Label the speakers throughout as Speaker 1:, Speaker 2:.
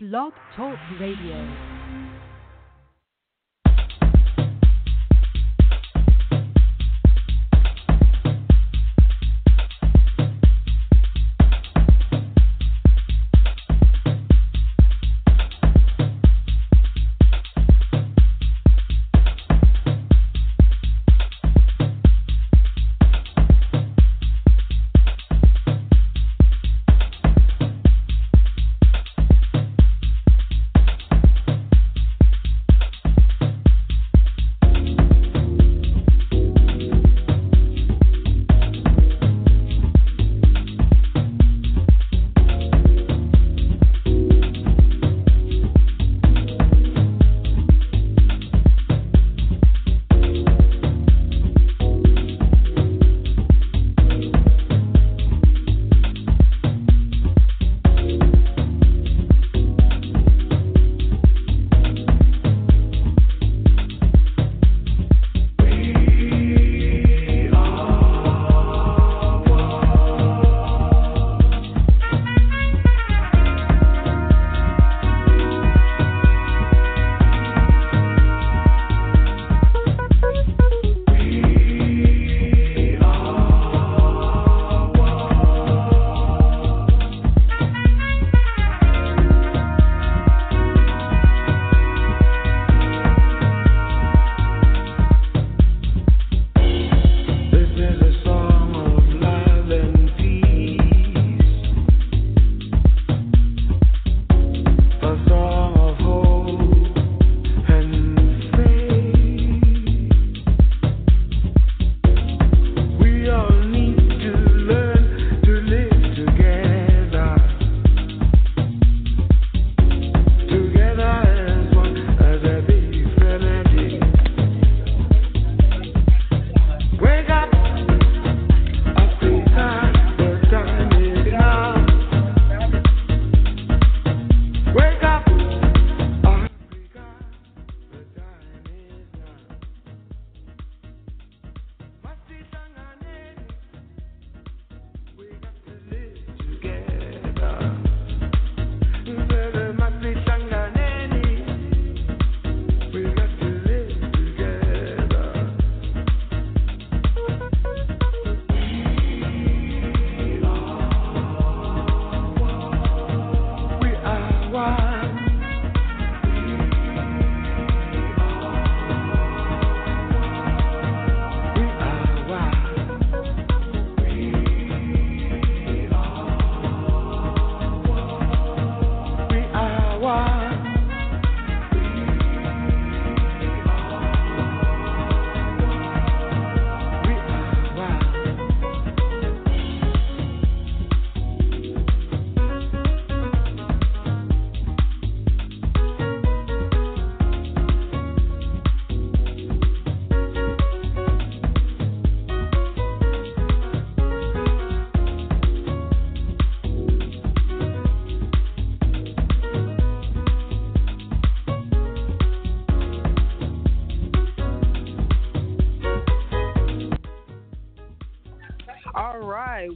Speaker 1: Blog Talk Radio.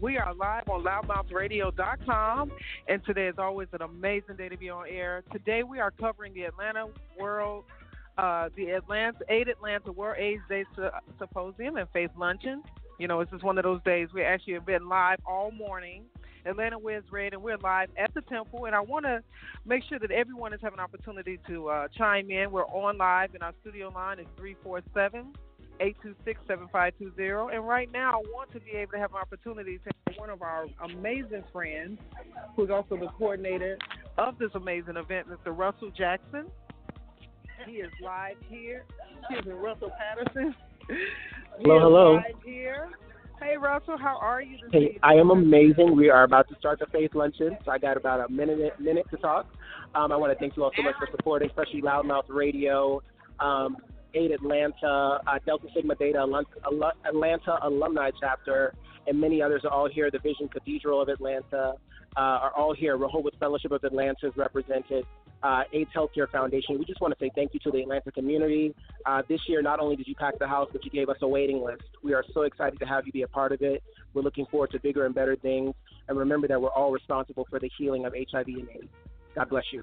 Speaker 2: We are
Speaker 3: live on loudmouthradio.com, and today is always an amazing day to be on air. Today we are covering the Atlanta World, uh, the Atlanta Aid Atlanta World AIDS Day Symposium and Faith Luncheon. You know, it's just one of those days we actually have been live all morning. Atlanta Wears Red, and we're live at the Temple. And I want to make sure that everyone is having an opportunity to uh, chime in. We're on live, and our studio line is 347 826 7520. And right now, I want to be able to have an opportunity to have one of our amazing friends, who's also the coordinator of this amazing event, Mr. Russell Jackson. He is live here. Excuse me, Russell Patterson. He
Speaker 4: Hello,
Speaker 3: is
Speaker 4: hello.
Speaker 3: Here. Hey, Russell, how are you
Speaker 4: Hey,
Speaker 3: evening?
Speaker 4: I am amazing. We are about to start the Faith Luncheon, so I got about a minute minute to talk. Um, I want to thank you all so much for supporting, especially Loudmouth Radio, um, Aid Atlanta, uh, Delta Sigma Theta Atlanta Alumni Chapter, and many others are all here. The Vision Cathedral of Atlanta uh, are all here. Rehoboth Fellowship of Atlanta is represented. uh, AIDS Healthcare Foundation. We just want to say thank you to the Atlanta community. Uh, this year, not only did you pack the house, but you gave us a waiting list. We are so excited to have you be a part of it. We're looking forward to bigger and better things. And remember that we're all responsible for the healing of HIV and AIDS. God bless you.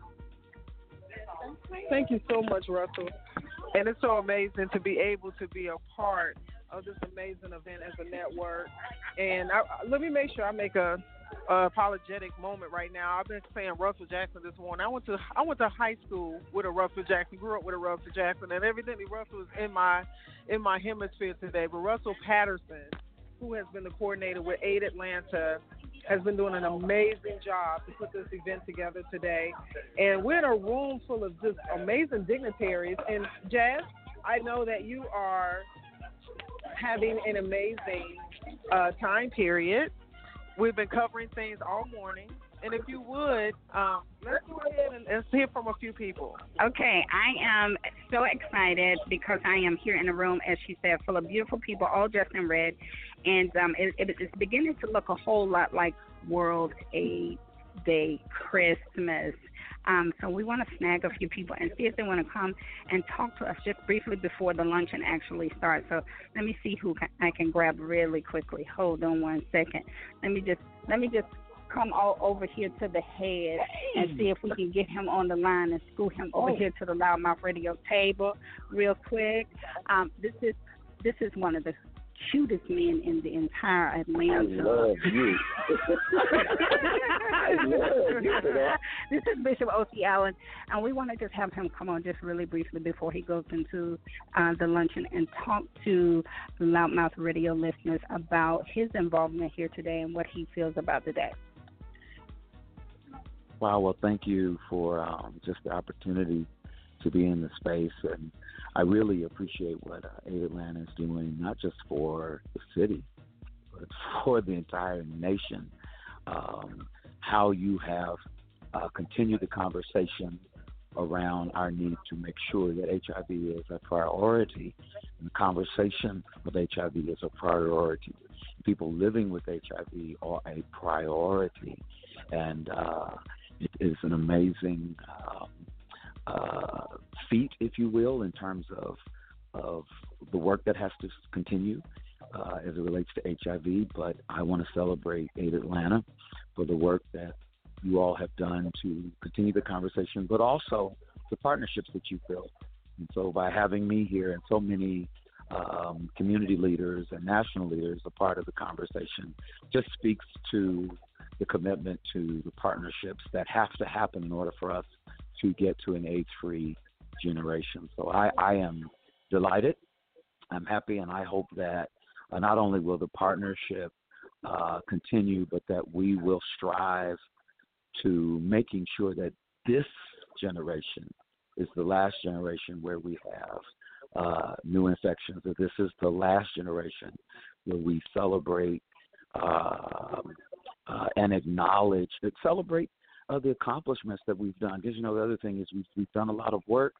Speaker 3: Thank you so much, Russell. And it's so amazing to be able to be a part of this amazing event as a network. And I, let me make sure I make a, a apologetic moment right now. I've been saying Russell Jackson this morning. I went to I went to high school with a Russell Jackson, grew up with a Russell Jackson, and evidently Russell is in my in my hemisphere today. But Russell Patterson, who has been the coordinator with Aid Atlanta, has been doing an amazing job to put this event together today. And we're in a room full of just amazing dignitaries. And Jazz, I know that you are having an amazing uh, time period. We've been covering things all morning. And if you would, um, let's go ahead and let's hear from a few people.
Speaker 5: Okay, I am so excited because I am here in a room, as she said, full of beautiful people, all dressed in red, and um, it, it, it's beginning to look a whole lot like World AIDS Day, Christmas. Um, so we want to snag a few people and see if they want to come and talk to us just briefly before the luncheon actually starts. So let me see who I can grab really quickly. Hold on one second. Let me just let me just come all over here to the head and see if we can get him on the line and scoot him over
Speaker 6: Oh.
Speaker 5: here to the Loudmouth Radio table real quick. Um, this is this is one of the cutest men in the entire
Speaker 6: I
Speaker 5: Atlanta.
Speaker 6: love you. I love you.
Speaker 5: This is Bishop O.C. Allen, and we want to just have him come on just really briefly before he goes into uh, the luncheon and talk to Loudmouth Radio listeners about his involvement here today and what he feels about the day.
Speaker 7: Wow. Well, thank you for um, just the opportunity to be in the space, and I really appreciate what uh, Atlanta is doing, not just for the city, but for the entire nation. Um, how you have uh, continued the conversation around our need to make sure that HIV is a priority, and the conversation of HIV is a priority. People living with HIV are a priority, and uh, it is an amazing um, uh, feat, if you will, in terms of of the work that has to continue uh, as it relates to HIV. But I want to celebrate Aid Atlanta for the work that you all have done to continue the conversation, but also the partnerships that you've built. And so, by having me here and so many um, community leaders and national leaders a part of the conversation, just speaks to the commitment to the partnerships that have to happen in order for us to get to an AIDS-free generation. So I, I am delighted. I'm happy, and I hope that uh, not only will the partnership uh, continue, but that we will strive to making sure that this generation is the last generation where we have uh, new infections. That this is the last generation where we celebrate uh, uh, and acknowledge, that celebrate uh, the accomplishments that we've done. Because you know the other thing is we've we've done a lot of work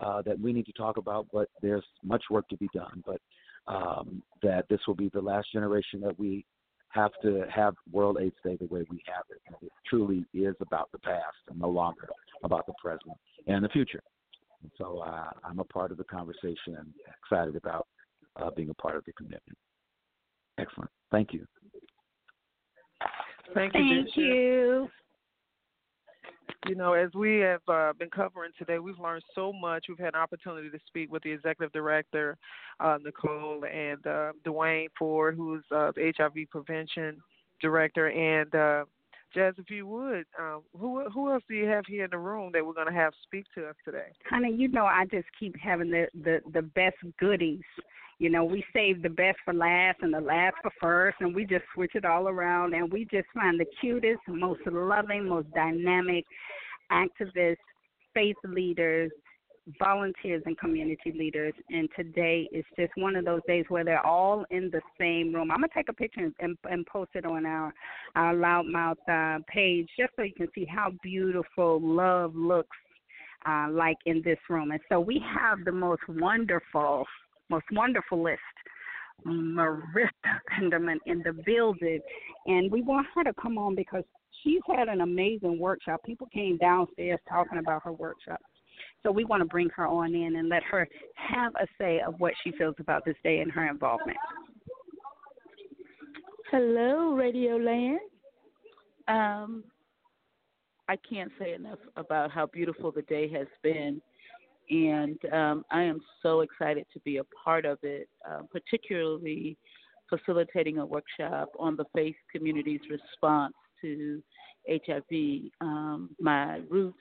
Speaker 7: uh, that we need to talk about, but there's much work to be done. But um, that this will be the last generation that we have to have World AIDS Day the way we have it. And it truly is about the past and no longer about the present and the future. And so uh, I'm a part of the conversation and excited about uh, being a part of the commitment. Excellent. Thank you.
Speaker 3: Thank you.
Speaker 5: Thank you.
Speaker 3: You know, as we have uh, been covering today, we've learned so much. We've had an opportunity to speak with the executive director, uh, Nicole, and uh, Dwayne Ford, who's uh, the HIV prevention director. And uh, Jazz, if you would, um, who who else do you have here in the room that we're going to have speak to us today?
Speaker 5: Honey, you know I just keep having the, the, the best goodies. You know, we save the best for last and the last for first, and we just switch it all around, and we just find the cutest, most loving, most dynamic activists, faith leaders, volunteers, and community leaders. And today is just one of those days where they're all in the same room. I'm gonna take a picture and, and post it on our our loudmouth uh, page just so you can see how beautiful love looks uh, like in this room. And so we have the most wonderful, most wonderful list. Marissa Penderman in the building, and we want her to come on because she's had an amazing workshop. People came downstairs talking about her workshop. So we want to bring her on in and let her have a say of what she feels about this day and her involvement.
Speaker 8: Hello, Radio Land. Um, I can't say enough about how beautiful the day has been, and um, I am so excited to be a part of it, uh, particularly facilitating a workshop on the faith community's response to HIV. Um, my roots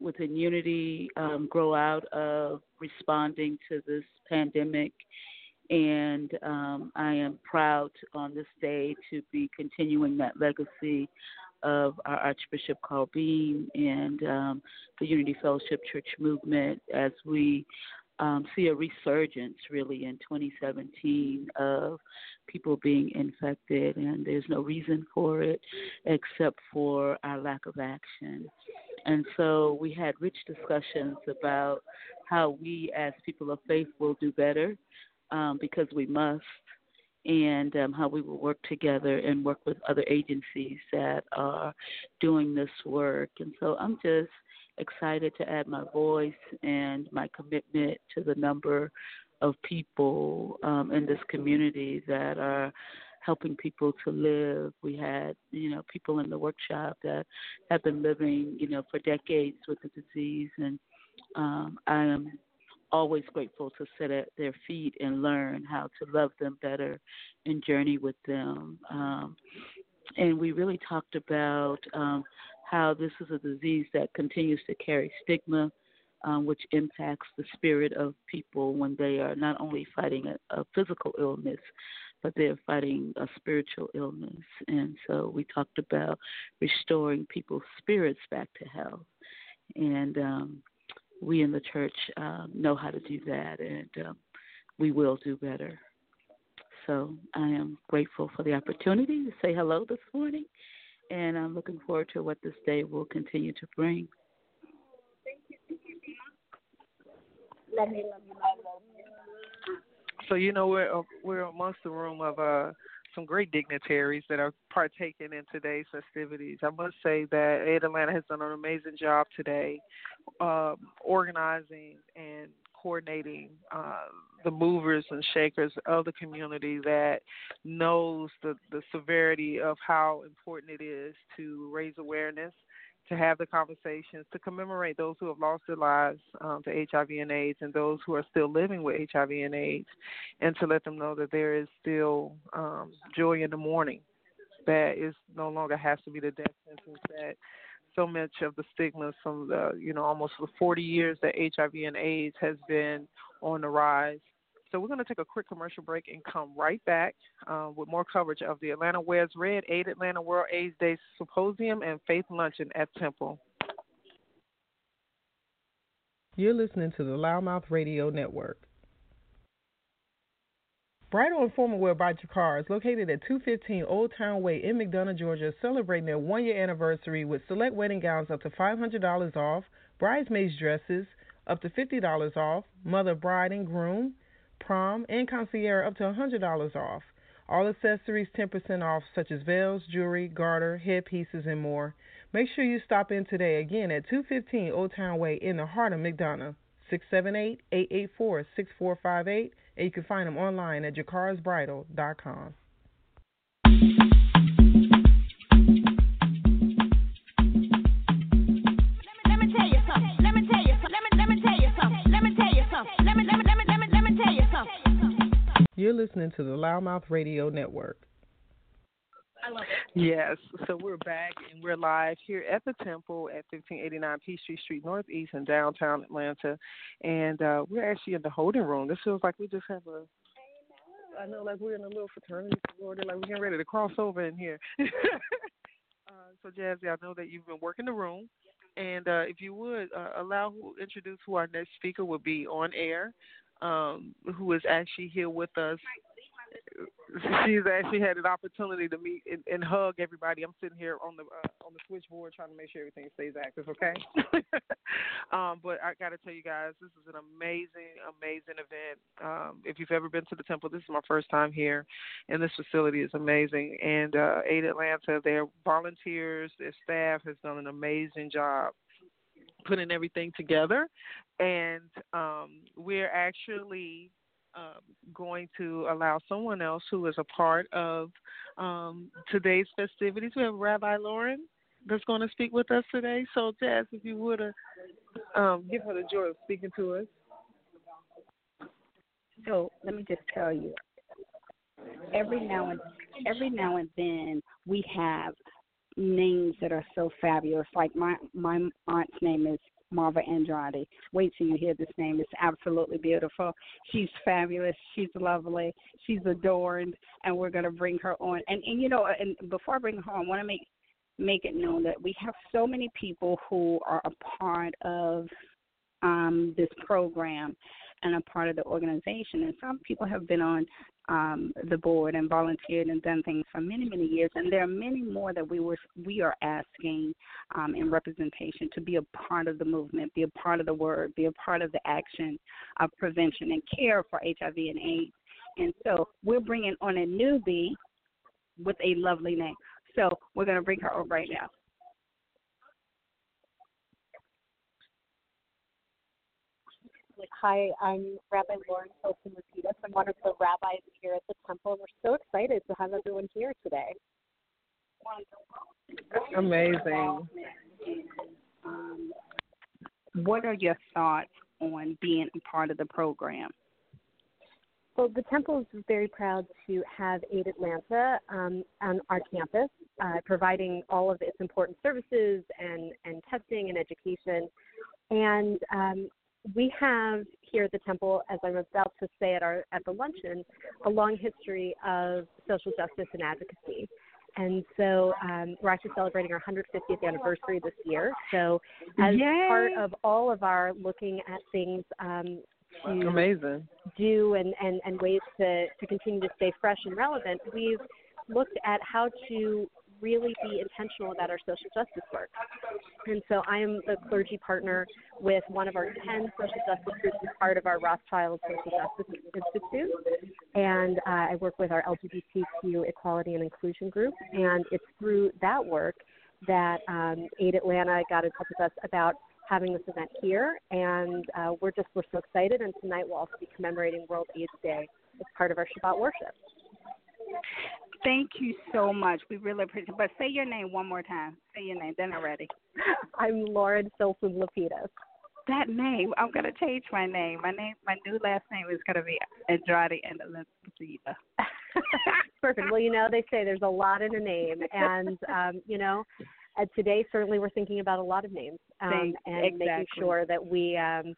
Speaker 8: within Unity um, grow out of responding to this pandemic. And um, I am proud on this day to be continuing that legacy of our Archbishop Carl Bean and um, the Unity Fellowship Church movement as we um, see a resurgence really in 2017 of people being infected, and there's no reason for it except for our lack of action. And so we had rich discussions about how we, as people of faith, will do better um, because we must, and um, how we will work together and work with other agencies that are doing this work. And so I'm just excited to add my voice and my commitment to the number of people um, in this community that are helping people to live. We had, you know, people in the workshop that have been living, you know, for decades with the disease, and um, I am always grateful to sit at their feet and learn how to love them better and journey with them. Um, and we really talked about um, how this is a disease that continues to carry stigma, um, which impacts the spirit of people when they are not only fighting a, a physical illness, but they're fighting a spiritual illness. And so we talked about restoring people's spirits back to health. And um, we in the church um, know how to do that, and um, we will do better. So I am grateful for the opportunity to say hello this morning and I'm looking forward to what this day will continue to bring.
Speaker 3: So you know we're uh, we're amongst the room of uh, some great dignitaries that are partaking in today's festivities. I must say that Aid Atlanta has done an amazing job today, um, organizing and coordinating uh, the movers and shakers of the community that knows the, the severity of how important it is to raise awareness, to have the conversations, to commemorate those who have lost their lives um, to HIV and AIDS and those who are still living with HIV and AIDS, and to let them know that there is still um, joy in the morning. That is no longer has to be the death sentence that so much of the stigma from the you know almost the 40 years that HIV and AIDS has been on the rise. So we're going to take a quick commercial break and come right back uh, with more coverage of the Atlanta Wears Red Aid Atlanta World AIDS Day Symposium and Faith Luncheon at Temple.
Speaker 9: You're listening to the Loudmouth Radio Network. Bridal and Formal Wear by Jacquard located at 215 Old Town Way in McDonough, Georgia, celebrating their one year anniversary with select wedding gowns up to $500 off, bridesmaids dresses up to $50 off, mother, bride, and groom, prom, and concierge up to $100 off. All accessories 10% off, such as veils, jewelry, garter, headpieces, and more. Make sure you stop in today again at 215 Old Town Way in the heart of McDonough. 678 884 6458 and you can find them online at jacquardsbridal.com. listening to the Loudmouth Radio Network.
Speaker 3: Yes, so we're back and we're live here at the Temple at 1589 Peachtree Street Northeast in downtown Atlanta, and uh, we're actually in the holding room. This feels like we just have a. I know, like we're in a little fraternity sorority, like we're getting ready to cross over in here. uh, so, Jazzy, I know that you've been working the room, and uh, if you would uh, allow who introduce who our next speaker will be on air, um, who is actually here with us she's actually had an opportunity to meet and, and hug everybody. I'm sitting here on the uh, on the switchboard trying to make sure everything stays active. Okay. um, but I got to tell you guys, this is an amazing, amazing event. Um, if you've ever been to the temple, this is my first time here, and this facility is amazing. And uh, Aid Atlanta, their volunteers, their staff has done an amazing job putting everything together, and um, we're actually um, going to allow someone else who is a part of um, today's festivities. We have Rabbi Lauren. that's going to speak with us today. So, Jazz, if you would um, give her the joy of speaking to us.
Speaker 5: So let me just tell you, every now and every now and then we have names that are so fabulous. Like my my aunt's name is Marva Andrade. Wait till you hear this name. It's absolutely beautiful. She's fabulous. She's lovely. She's adorned, and we're gonna bring her on. And and you know, and before I bring her on, I want to make make it known that we have so many people who are a part of um, this program and a part of the organization. And some people have been on um, the board and volunteered and done things for many, many years. And there are many more that we were we are asking um, in representation to be a part of the movement, be a part of the word, be a part of the action of prevention and care for HIV and AIDS. And so we're bringing on a newbie with a lovely name. So we're going to bring her over right now.
Speaker 10: Hi, I'm Rabbi Lauren Hilton Lapidus. I'm one of the rabbis here at the temple. We're so excited to have everyone here today.
Speaker 3: Amazing.
Speaker 5: What are your thoughts on being a part of the program?
Speaker 10: Well, the temple is very proud to have Aid Atlanta um, on our campus, uh, providing all of its important services and, and testing and education. And um, we have here at the temple, as I'm about to say at our at the luncheon, a long history of social justice and advocacy. And so um, we're actually celebrating our 150th anniversary this year. So, as
Speaker 3: Yay.
Speaker 10: part of all of our looking at things um, to
Speaker 3: Amazing.
Speaker 10: do and, and, and ways to, to continue to stay fresh and relevant, we've looked at how to really be intentional about our social justice work. And so I am the clergy partner with one of our 10 social justice groups as part of our Rothschild Social Justice Institute. And uh, I work with our LGBTQ equality and inclusion group. And it's through that work that um, Aid Atlanta got in touch with us about having this event here. And uh, we're just, we're so excited. And tonight we'll also be commemorating World AIDS Day as part of our Shabbat worship.
Speaker 5: Thank you so much. We really appreciate it. But say your name one more time. Say your name, then I'm ready.
Speaker 10: I'm Lauren Filson Lapidus.
Speaker 5: That name, I'm gonna change my name. My name my new last name is gonna be Andrade and Elizabeth.
Speaker 10: Perfect. Well, you know, they say there's a lot in a name, and um, you know, uh, today certainly we're thinking about a lot of names um, and making sure that we um,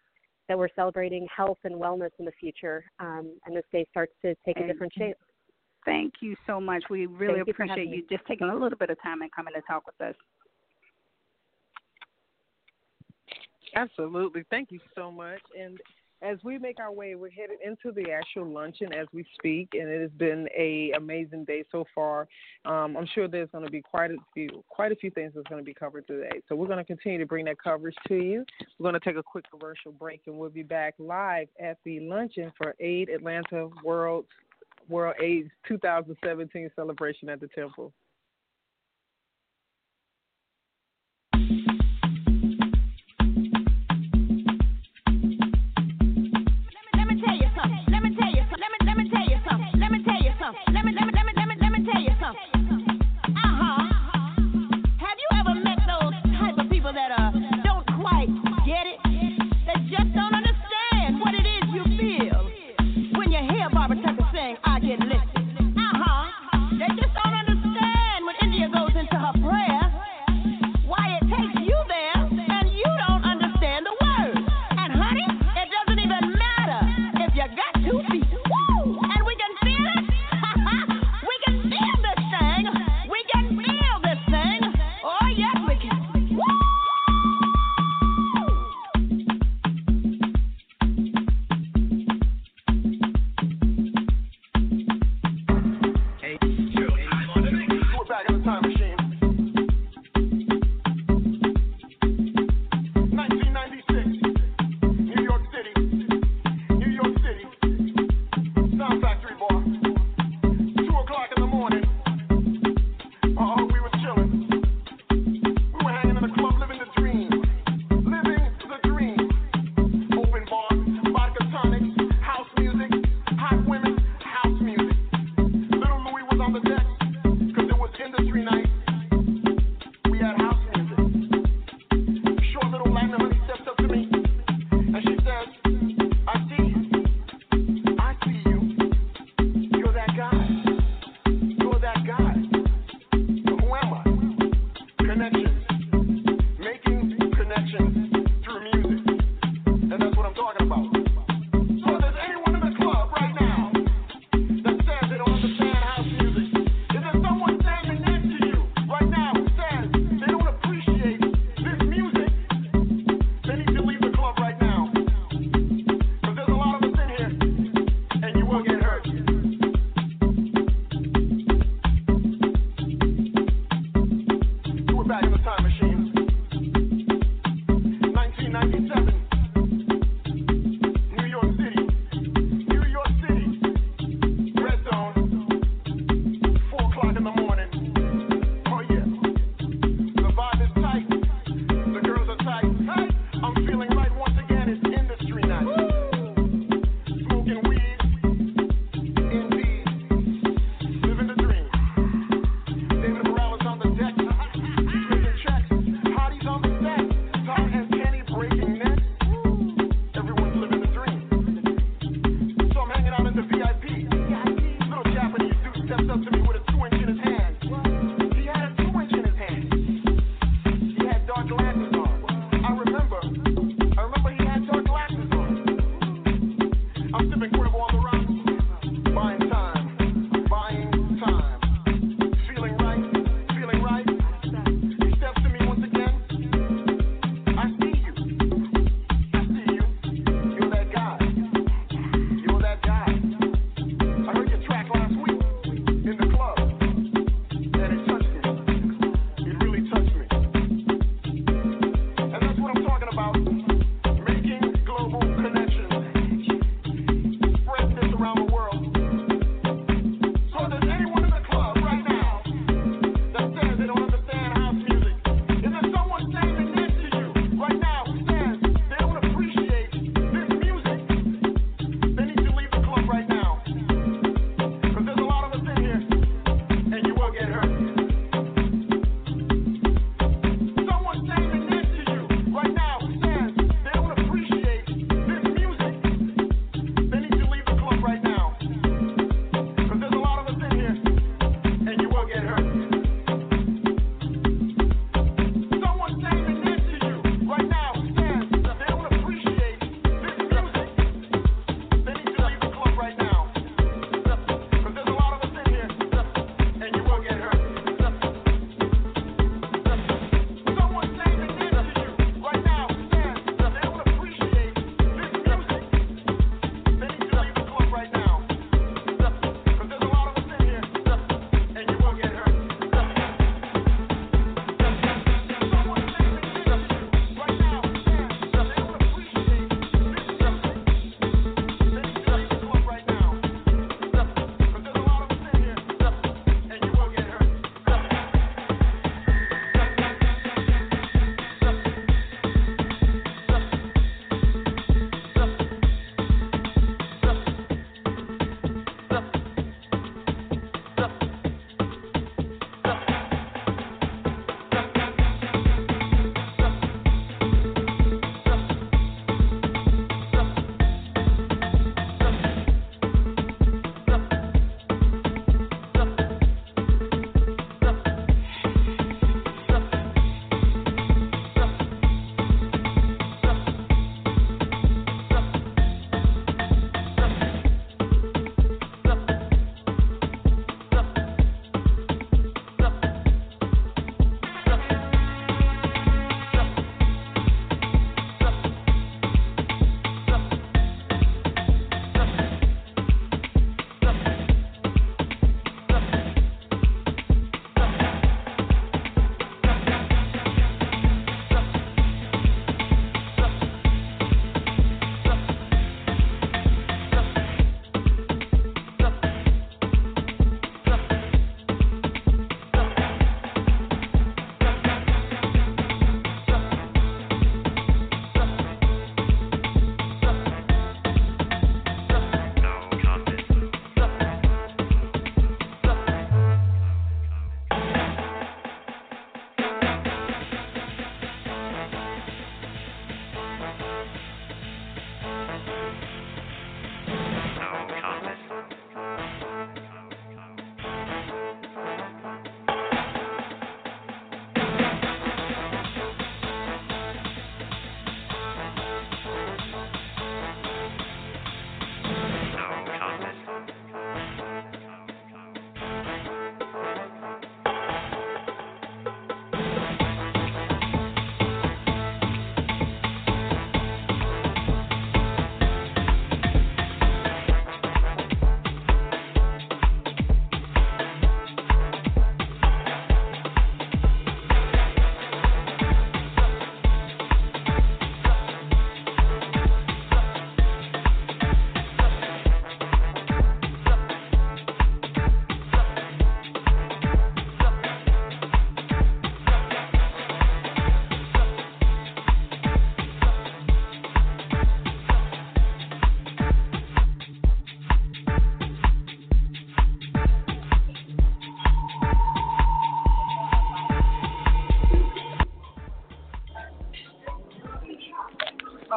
Speaker 10: that we're celebrating health and wellness in the future, um, and this day starts to take a different shape.
Speaker 5: Thank you so much. We really
Speaker 10: Thank
Speaker 5: appreciate
Speaker 10: having
Speaker 5: you just taking a little bit of time and coming to talk with us.
Speaker 3: Absolutely. Thank you so much. And as we make our way, we're headed into the actual luncheon as we speak, and it has been a amazing day so far. Um, I'm sure there's going to be quite a few, quite a few things that's going to be covered today. So we're going to continue to bring that coverage to you. We're going to take a quick commercial break, and we'll be back live at the luncheon for Aid Atlanta World World AIDS 2017 celebration at the Temple.
Speaker 11: Let me tell you something. Let me tell you something. Let me tell you something. Let me tell you something. Let me me let me let me let me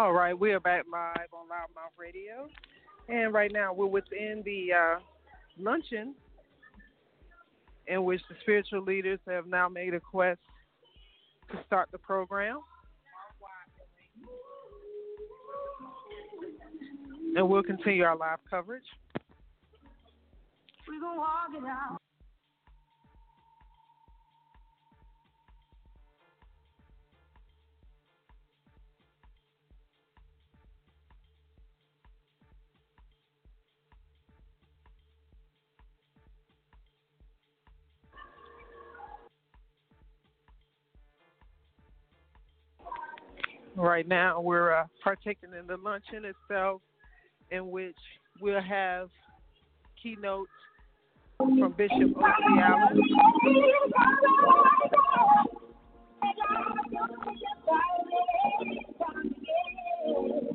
Speaker 3: All right, we are back live on Loudmouth Radio, and right now we're within the uh, luncheon, in which the spiritual leaders have now made a quest to start the program, and we'll continue our live coverage.
Speaker 11: We gon' walk it out.
Speaker 3: Right now, we're uh, partaking in the luncheon itself, in which we'll have keynotes from Bishop O.C. Allen.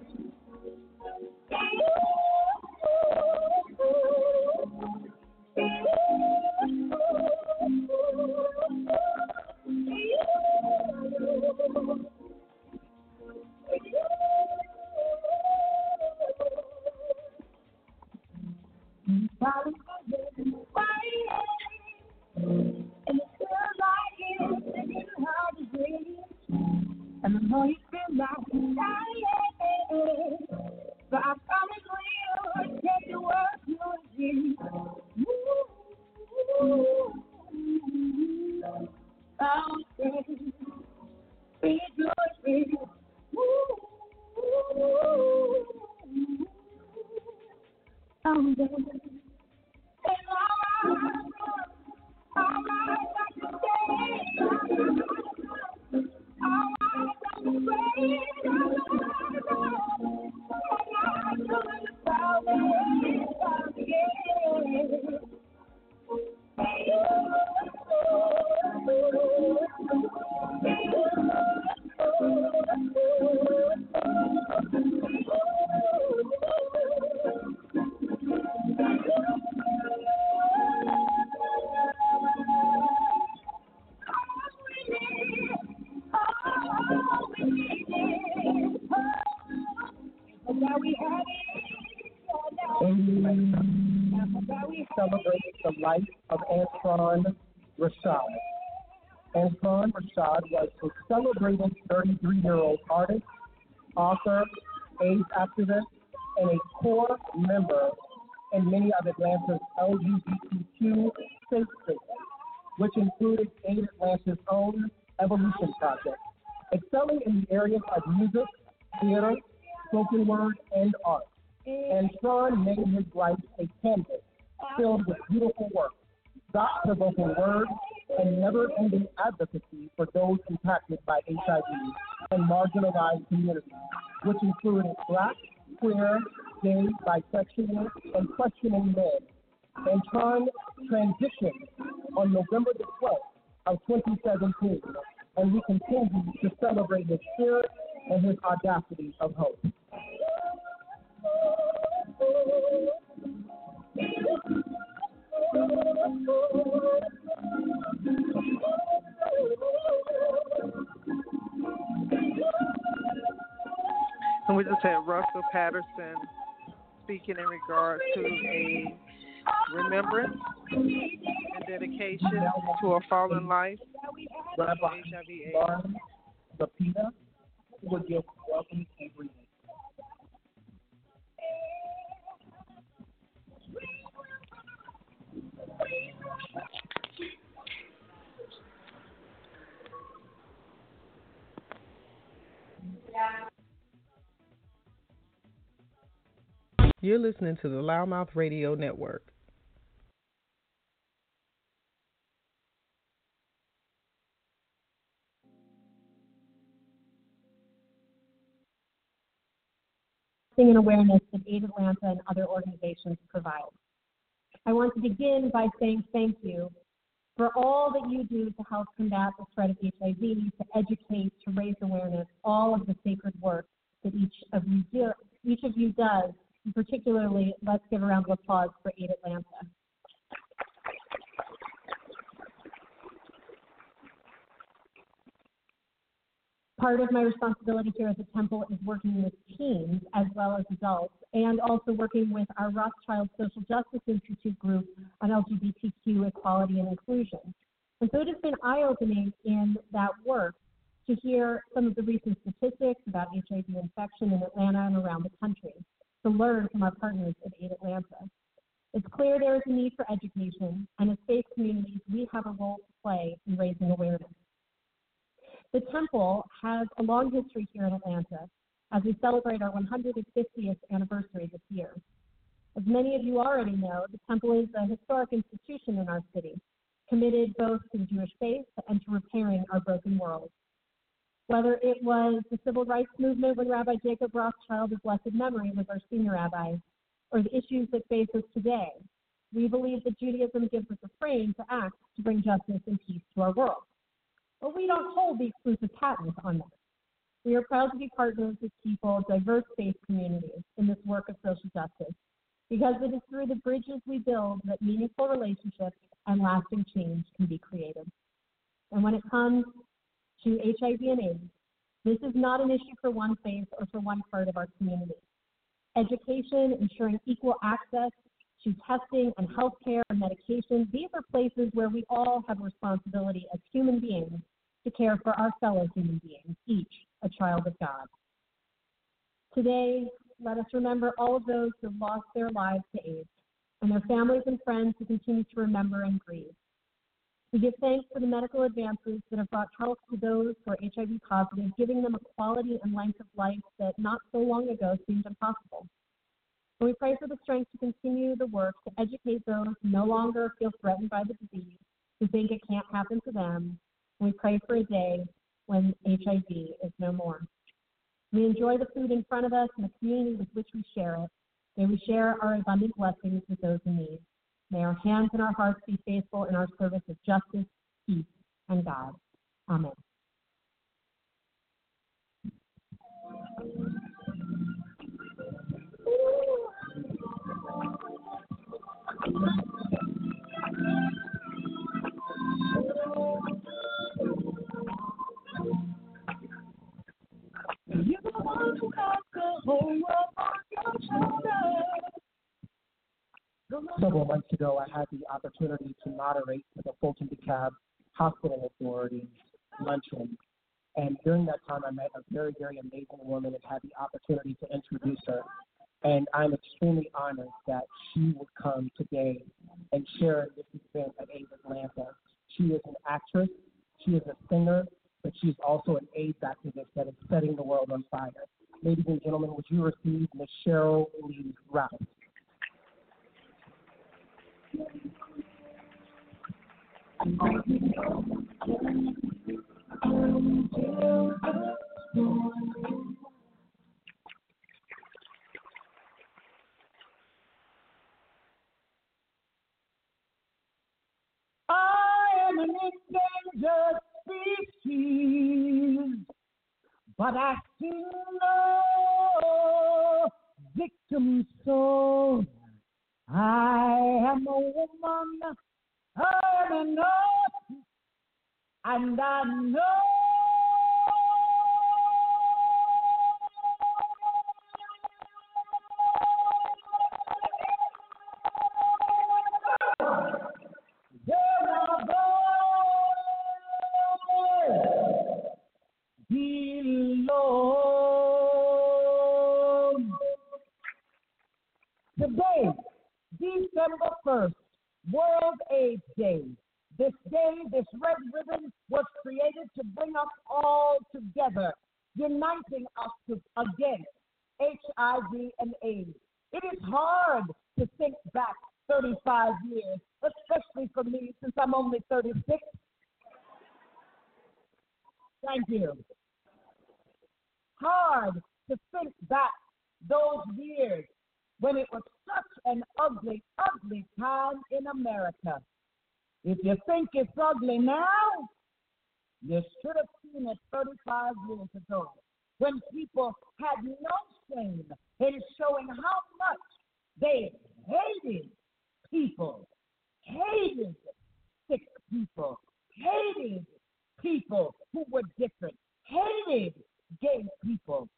Speaker 6: marginalized communities, which included black, queer, gay, bisexual, and questioning men. Antoine transitioned on November the 12th of 2017, and we continue to celebrate his spirit and his audacity of hope.
Speaker 3: And we just had Russell Patterson speaking in regards to a remembrance and dedication to a fallen life.
Speaker 6: Welcome greeting.
Speaker 9: You're listening to the LouddMouth Radio Network.
Speaker 12: and awareness that Aid Atlanta and other organizations provide. I want to begin by saying thank you for all that you do to help combat the spread of HIV, to educate, to raise awareness, all of the sacred work that each of you do, each of you does. And particularly, let's give a round of applause for Aid Atlanta. Part of my responsibility here at the temple is working with teens as well as adults, and also working with our Rothschild Social Justice Institute group on LGBTQ equality and inclusion. And so it has been eye opening in that work to hear some of the recent statistics about HIV infection in Atlanta and around the country, to learn from our partners at Aid Atlanta. It's clear there is a need for education, and as faith communities, we have a role to play in raising awareness. The temple has a long history here in Atlanta as we celebrate our 150th anniversary this year. As many of you already know, the temple is a historic institution in our city, committed both to the Jewish faith and to repairing our broken world. Whether it was the civil rights movement when Rabbi Jacob Rothschild of blessed memory was our senior rabbi, or the issues that face us today, we believe that Judaism gives us a frame to act to bring justice and peace to our world. But we don't hold the exclusive patent on that. We are proud to be partners with people of diverse faith communities in this work of social justice because it is through the bridges we build that meaningful relationships and lasting change can be created. And when it comes to HIV and AIDS, this is not an issue for one faith or for one part of our community. Education, ensuring equal access to testing and healthcare and medication, these are places where we all have responsibility as human beings to care for our fellow human beings, each a child of God. Today, let us remember all of those who have lost their lives to AIDS and their families and friends who continue to remember and grieve. We give thanks for the medical advances that have brought health to those who are HIV positive, giving them a quality and length of life that not so long ago seemed impossible. And we pray for the strength to continue the work to educate those who no longer feel threatened by the disease, who think it can't happen to them. And we pray for a day when HIV is no more. We enjoy the food in front of us and the community with which we share it. May we share our abundant blessings with those in need. May our hands and our hearts be faithful in our service of justice, peace, and God. Amen.
Speaker 13: Has the whole world on your shoulders.
Speaker 6: Several months ago, I had the opportunity to moderate the Fulton DeKalb Hospital Authority luncheon. And during that time, I met a very, very amazing woman and had the opportunity to introduce her. And I'm extremely honored that she would come today and share this event at AIDS Atlanta. She is an actress, she is a singer, but she's also an AIDS activist that is setting the world on fire. Ladies and gentlemen, would you receive Ms. Sheryl Lee Ralph?
Speaker 13: I am an endangered species, but I see no victim soul. I am a woman, an artist, and I know. 35 years, especially for me since I'm only 36. Thank you. Hard to think back those years when it was such an ugly, ugly time in America. If you think it's ugly now, you should have seen it 35 years ago when people had no shame in showing how much they hated people, hated sick people, hated people who were different, hated gay people,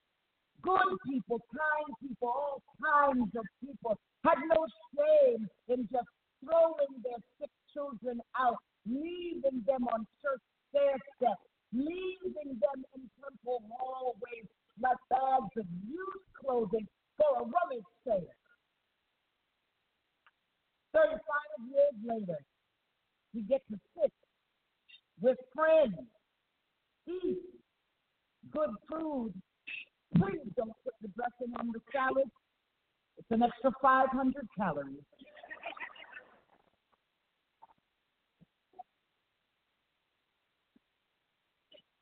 Speaker 13: good people, kind people, all kinds of people had no shame in just throwing their sick children out, leaving them on church stair steps, leaving them in temple hallways like bags of used clothing for a rummage sale. 35 years later, we get to sit with friends, eat good food. Please don't put the dressing on the salad. It's an extra 500 calories.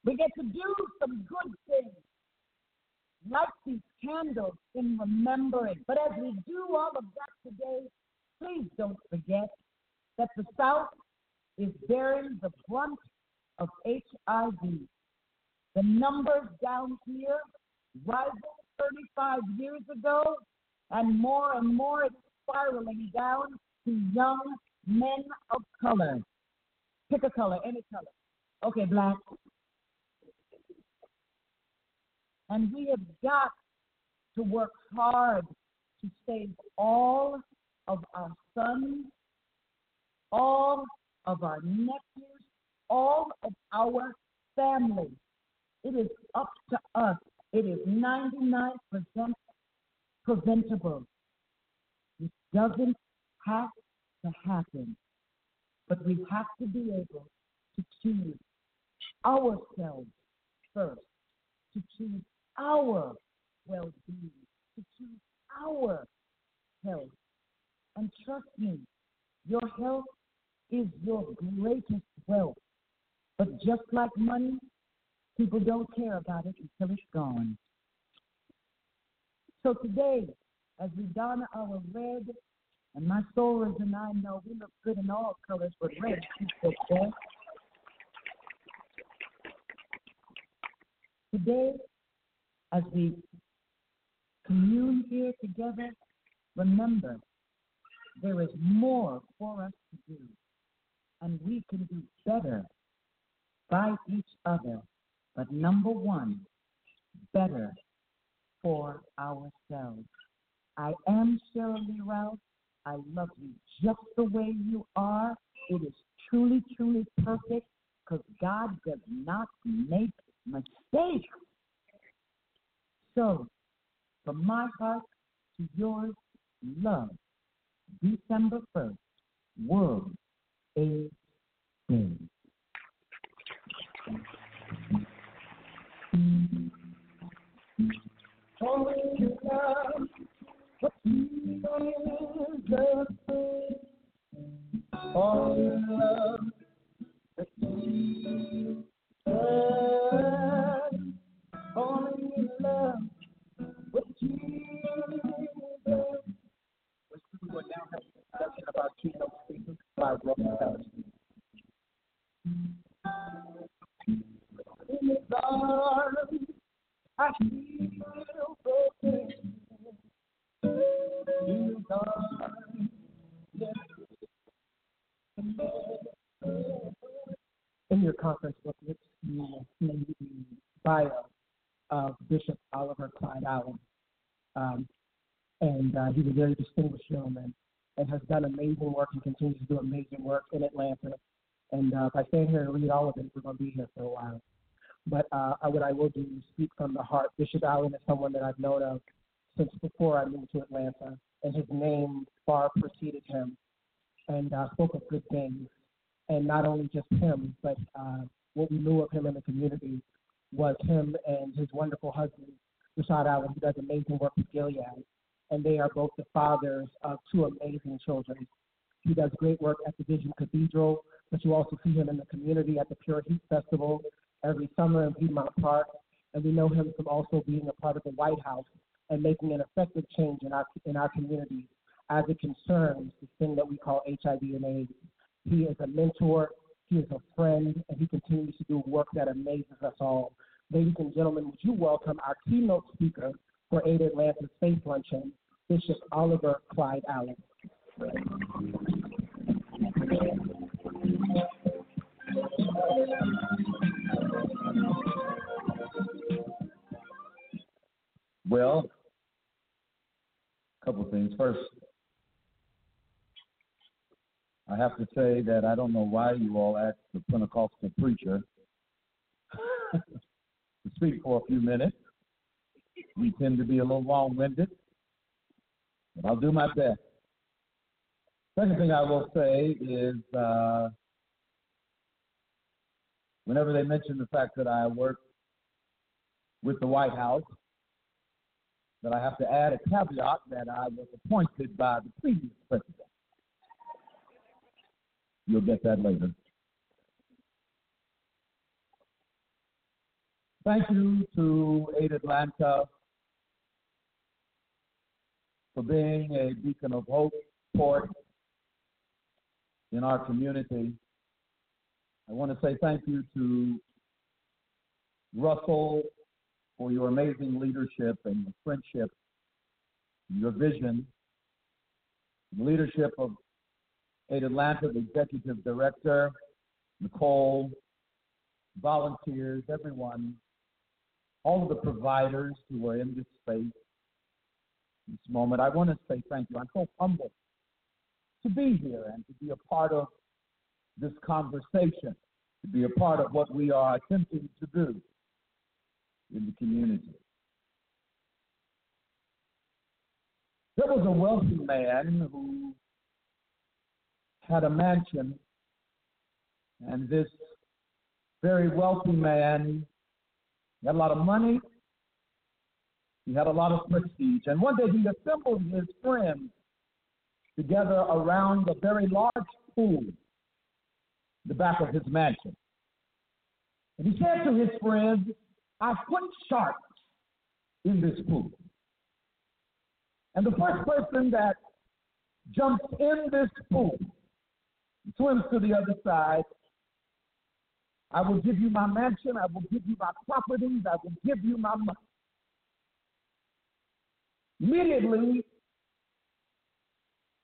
Speaker 13: We get to do some good things, light these candles in remembering. But as we do all of that today, please don't forget that the South is bearing the brunt of HIV. The numbers down here rising 35 years ago, and more and more it's spiraling down to young men of color. Pick a color, any color. Okay, black. And we have got to work hard to save all of our sons, all of our nephews, all of our families. It is up to us. It is 99% preventable. It doesn't have to happen, but we have to be able to choose ourselves first, to choose our well being, to choose our health. And trust me, your health is your greatest wealth. But just like money, people don't care about it until it's gone. So today, as we don our red, and my sorors and I know we look good in all colors, but red keeps us best. Today, as we commune here together, remember there is more for us to do, and we can do better by each other. But number one, better for ourselves. I am Sheryl Lee Ralph. I love you just the way you are. It is truly, truly perfect because God does not make mistakes. So, from my heart to yours, love. December 1st, World AIDS Day. Only you love love you love you. In your conference booklet, you will see the bio of Bishop Oliver Clyde Allen. Um, and uh, he's a very distinguished gentleman and has done amazing work and continues to do amazing work in Atlanta. And uh, if I stand here and read all of it, we're going to be here for a while. But uh, what I will do is speak from the heart. Bishop Allen is someone that I've known of since before I moved to Atlanta, and his name far preceded him, and uh, spoke of good things. And not only just him, but uh, what we knew of him in the community was him and his wonderful husband, Rashad Allen, who does amazing work with Gilead. And they are both the fathers of two amazing children. He does great work at the Vision Cathedral, but you also see him in the community at the Pure Heat Festival every summer in Piedmont Park. And we know him from also being a part of the White House and making an effective change in our in our communities as it concerns the thing that we call HIV and AIDS. He is a mentor, he is a friend, and he continues to do work that amazes us all. Ladies and gentlemen, would you welcome our keynote speaker for Aid Atlanta's Faith Luncheon, Bishop Oliver Clyde Allen.
Speaker 14: Well, a couple of things. First, I have to say that I don't know why you all asked the Pentecostal preacher to speak for a few minutes. We tend to be a little long-winded, but I'll do my best. Second thing I will say is uh, whenever they mention the fact that I work with the White House, that I have to add a caveat that I was appointed by the previous president. You'll get that later. Thank you to Aid Atlanta for being a beacon of hope, support in our community. I want to say thank you to Russell for your amazing leadership and your friendship, your vision, the leadership of Aid Atlanta, executive director, Nicole, volunteers, everyone, all of the providers who are in this space, this moment. I want to say thank you. I'm so humbled to be here and to be a part of this conversation, to be a part of what we are attempting to do in the community. There was a wealthy man who had a mansion, and this very wealthy man had a lot of money, he had a lot of prestige. And one day he assembled his friends together around a very large pool in the back of his mansion. And he said to his friends, I put sharks in this pool. And the first person that jumps in this pool, swims to the other side, I will give you my mansion, I will give you my properties, I will give you my money. Immediately,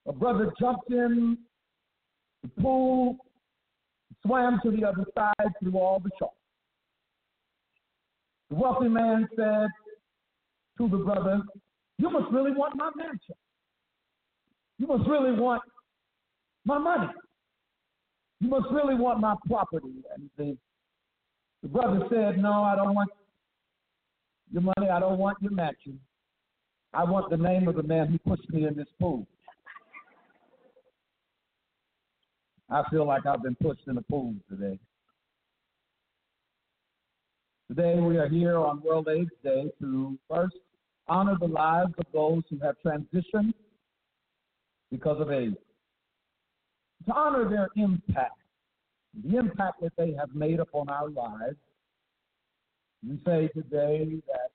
Speaker 14: a brother jumped in the pool, swam to the other side through all the sharks. The wealthy man said to the brother, You must really want my mansion. You must really want my money. You must really want my property. And the, the brother said, No, I don't want your money. I don't want your mansion. I want the name of the man who pushed me in this pool. I feel like I've been pushed in a pool today. Today we are here on World AIDS Day to first honor the lives of those who have transitioned because of AIDS, to honor their impact, the impact that they have made upon our lives. We say today that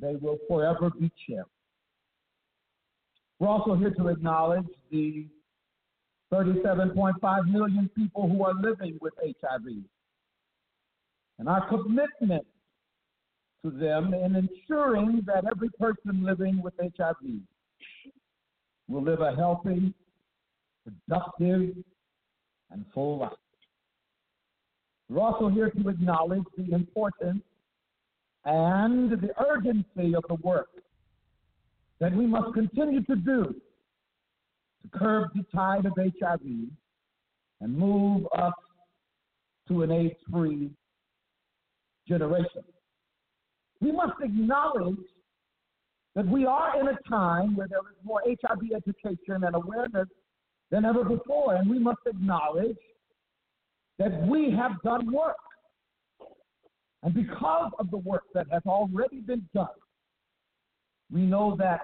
Speaker 14: they will forever be cherished. We're also here to acknowledge the 37.5 million people who are living with HIV and our commitment to them in ensuring that every person living with HIV will live a healthy, productive, and full life. We're also here to acknowledge the importance and the urgency of the work that we must continue to do to curb the tide of HIV and move us to an AIDS free generation. We must acknowledge that we are in a time where there is more HIV education and awareness than ever before, and we must acknowledge that we have done work. And because of the work that has already been done, we know that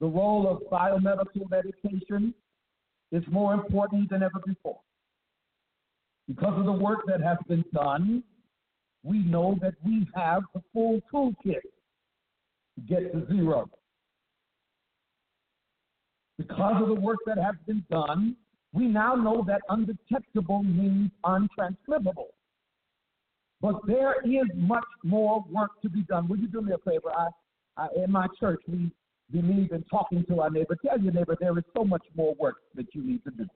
Speaker 14: the role of biomedical education is more important than ever before. Because of the work that has been done, we know that we have the full toolkit to get to zero. Because of the work that has been done, we now know that undetectable means untransmittable. But there is much more work to be done. Will you do me a favor? I, I, in my church, we believe in talking to our neighbor. Tell your neighbor there is so much more work that you need to do.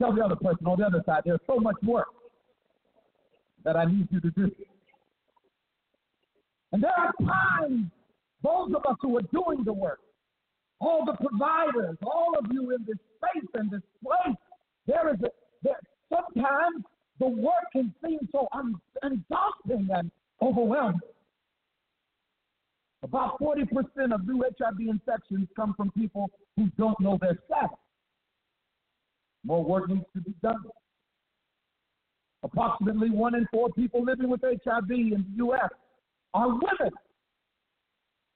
Speaker 14: Tell the other person on the other side there's so much work that I need you to do. And there are times, those of us who are doing the work, all the providers, all of you in this space and this place, there is a there sometimes the work can seem so un, exhausting and overwhelming. About 40% of new HIV infections come from people who don't know their status. More work needs to be done. Approximately one in four people living with HIV in the U.S. are women.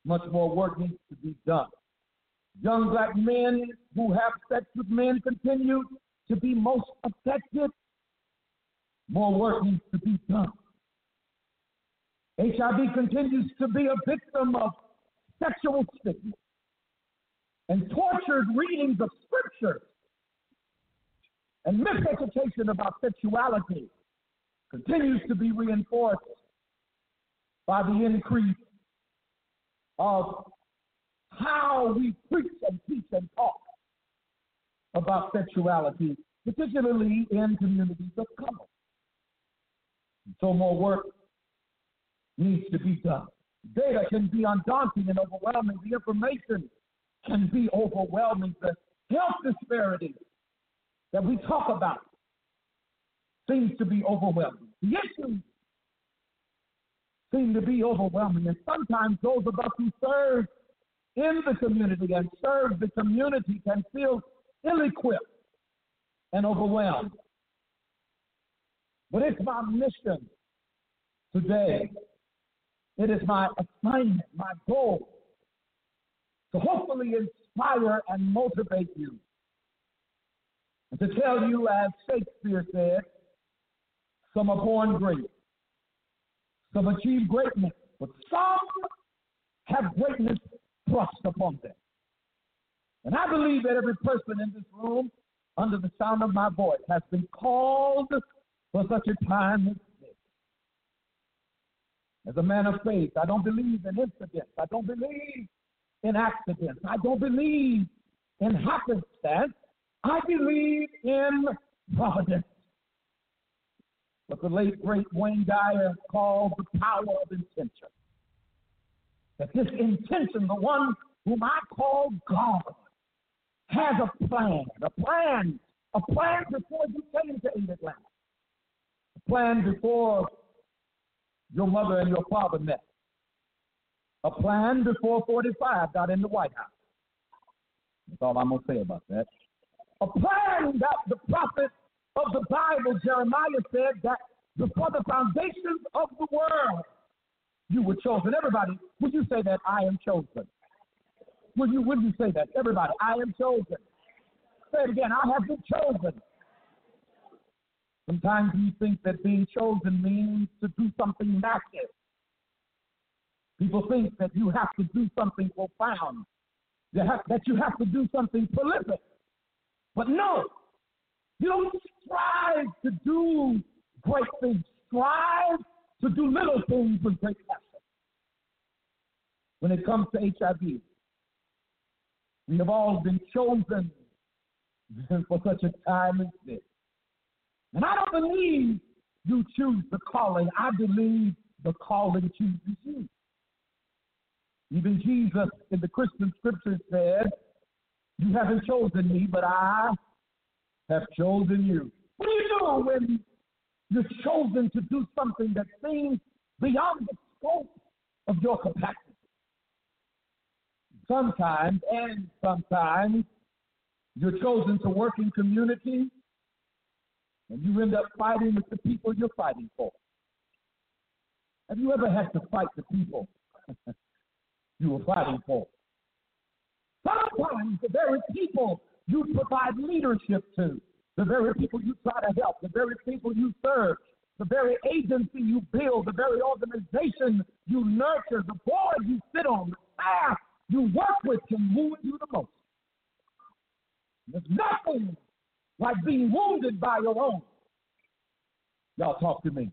Speaker 14: Much more work needs to be done. Young black men who have sex with men continue to be most affected. More work needs to be done. HIV continues to be a victim of sexual stigma and tortured readings of scripture and miseducation about sexuality continues to be reinforced by the increase of how we preach and teach and talk about sexuality, particularly in communities of color. So more work needs to be done. Data can be undaunting and overwhelming. The information can be overwhelming. The health disparities that we talk about seems to be overwhelming. The issues seem to be overwhelming. And sometimes those of us who serve in the community and serve the community can feel ill equipped and overwhelmed. But it's my mission today. It is my assignment, my goal to hopefully inspire and motivate you. And to tell you, as Shakespeare said, some are born great, some achieve greatness, but some have greatness thrust upon them. And I believe that every person in this room, under the sound of my voice, has been called for such a time as. As a man of faith, I don't believe in incidents. I don't believe in accidents. I don't believe in happenstance. I believe in providence. What the late great Wayne Dyer called the power of intention. That this intention, the one whom I call God, has a plan, a plan, a plan before you came to Aid Atlanta, a plan before your mother and your father met, a plan before 45 got in the White House. That's all I'm going to say about that. A plan that the prophet of the Bible, Jeremiah, said that before the foundations of the world, you were chosen. Everybody, would you say that I am chosen? Would you, would you say that? Everybody, I am chosen. Say it again, I have been chosen. Sometimes we think that being chosen means to do something massive. People think that you have to do something profound, you have, that you have to do something prolific. But no, you don't strive to do great things. Strive to do little things with great passion. When it comes to HIV, we have all been chosen for such a time as this. And I don't believe you choose the calling. I believe the calling chooses you. Even Jesus in the Christian scriptures said, You haven't chosen me, but I have chosen you. What do you do when you're chosen to do something that seems beyond the scope of your capacity? Sometimes, and sometimes, you're chosen to work in community and you end up fighting with the people you're fighting for. Have you ever had to fight the people you were fighting for? Sometimes the very people you provide leadership to, the very people you try to help, the very people you serve, the very agency you build, the very organization you nurture, the board you sit on, the staff you work with can wound you the most. There's nothing like being wounded by your own. Y'all talk to me.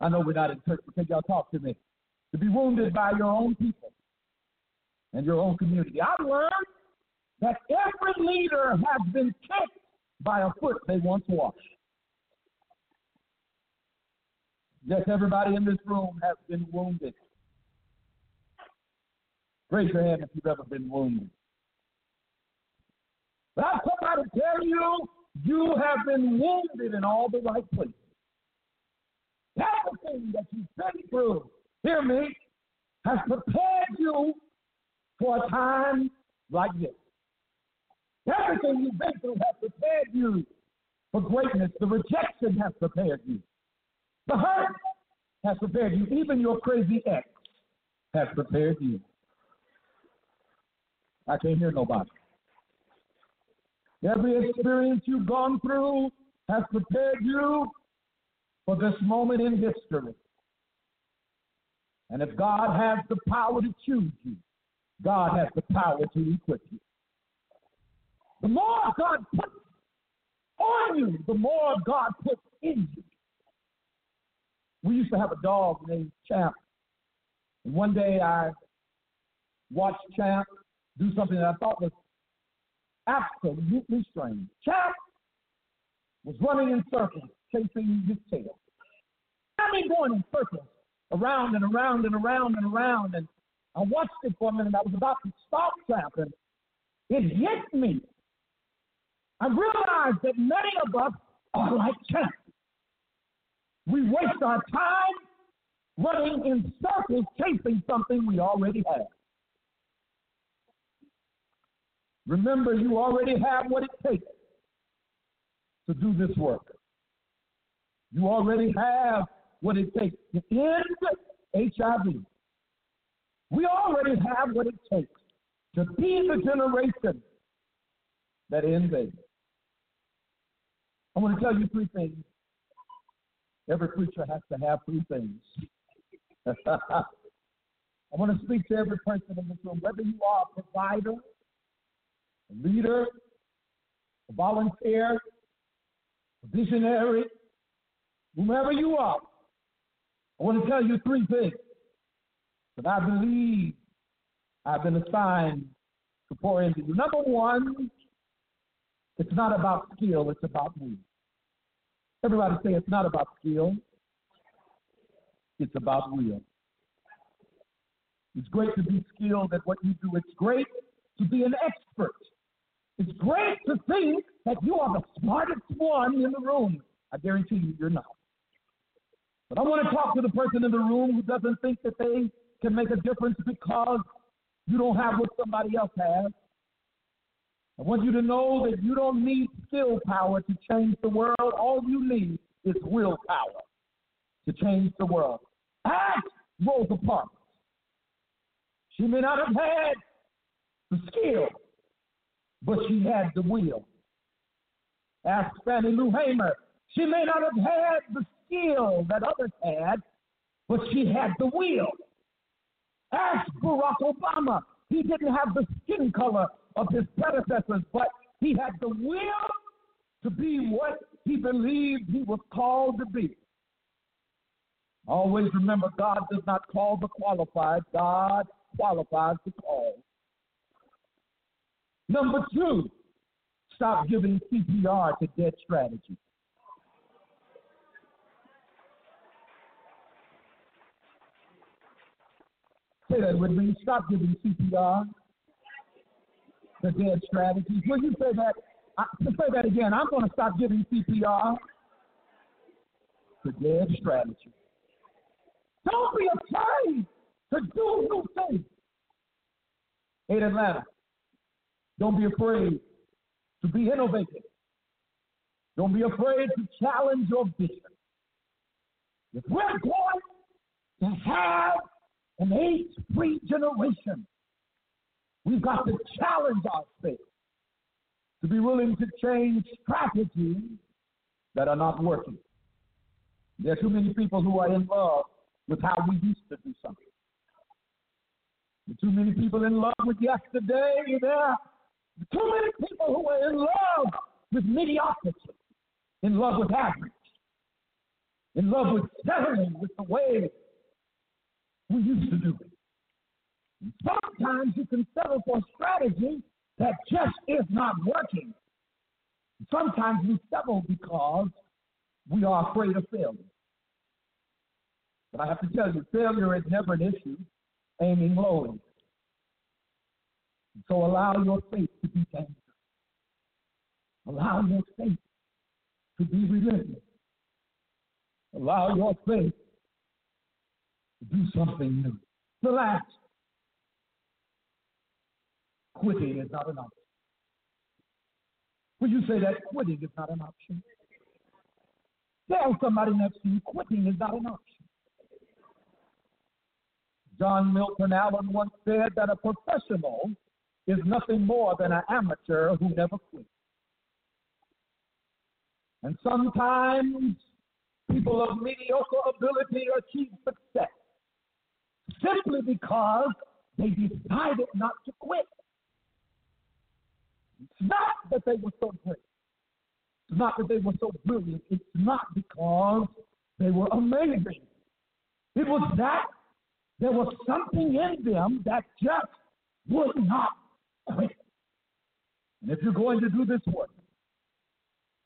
Speaker 14: I know we're not in church, but y'all talk to me? To be wounded by your own people and your own community. I've learned that every leader has been kicked by a foot they once washed. Yes, everybody in this room has been wounded. Raise your hand if you've ever been wounded. But I've come out to tell you, you have been wounded in all the right places. Everything that you've been through, hear me, has prepared you for a time like this. Everything you've been through has prepared you for greatness. The rejection has prepared you. The hurt has prepared you. Even your crazy ex has prepared you. I can't hear nobody. Every experience you've gone through has prepared you for this moment in history. And if God has the power to choose you, God has the power to equip you. The more God puts on you, the more God puts in you. We used to have a dog named Champ. And one day I watched Champ do something that I thought was absolutely strange. Champ was running in circles, chasing his tail. I mean, going in circles, around and around and around and around. And I watched it for a minute. I was about to stop Champ, and it hit me. I realized that many of us are like Champ. We waste our time running in circles chasing something we already have. Remember, you already have what it takes to do this work. You already have what it takes to end HIV. We already have what it takes to be the generation that ends AIDS. I want to tell you three things. Every preacher has to have three things. I want to speak to every person in this room, whether you are a provider, leader, a volunteer, a visionary, whomever you are. I want to tell you three things that I believe I've been assigned to pour into you. Number one, it's not about skill, it's about will. Everybody say it's not about skill, it's about will. It's great to be skilled at what you do. It's great to be an expert. It's great to think that you are the smartest one in the room. I guarantee you, you're not. But I want to talk to the person in the room who doesn't think that they can make a difference because you don't have what somebody else has. I want you to know that you don't need skill power to change the world. All you need is willpower to change the world. Ask Rosa Parks. She may not have had the skill, but she had the will. Ask Fannie Lou Hamer. She may not have had the skill that others had, but she had the will. Ask Barack Obama. He didn't have the skin color of his predecessors, but he had the will to be what he believed he was called to be. Always remember, God does not call the qualified, God qualifies the call. Number two, stop giving CPR to dead strategy. Say that with me. Stop giving CPR to dead strategies. Will you say that? I, say that again. I'm going to stop giving CPR to dead strategies. Don't be afraid to do new things. In Atlanta, don't be afraid to be innovative. Don't be afraid to challenge your vision. If we're going to have an AIDS-free generation, we've got to challenge our faith to be willing to change strategies that are not working. There are too many people who are in love with how we used to do something. There are too many people in love with yesterday. There too many people who are in love with mediocrity, in love with average, in love with settling with the way we used to do it. Sometimes you can settle for a strategy that just is not working. Sometimes we settle because we are afraid of failure. But I have to tell you, failure is never an issue aiming low. So allow your faith to be dangerous. Allow your faith to be relentless. Allow your faith to do something new. The last, Quitting is not an option. Will you say that quitting is not an option? Tell somebody next to you, quitting is not an option. John Milton Allen once said that a professional is nothing more than an amateur who never quits. And sometimes people of mediocre ability achieve success simply because they decided not to quit. It's not that they were so great. It's not that they were so brilliant. It's not because they were amazing. It was that there was something in them that just would not. And if you're going to do this work,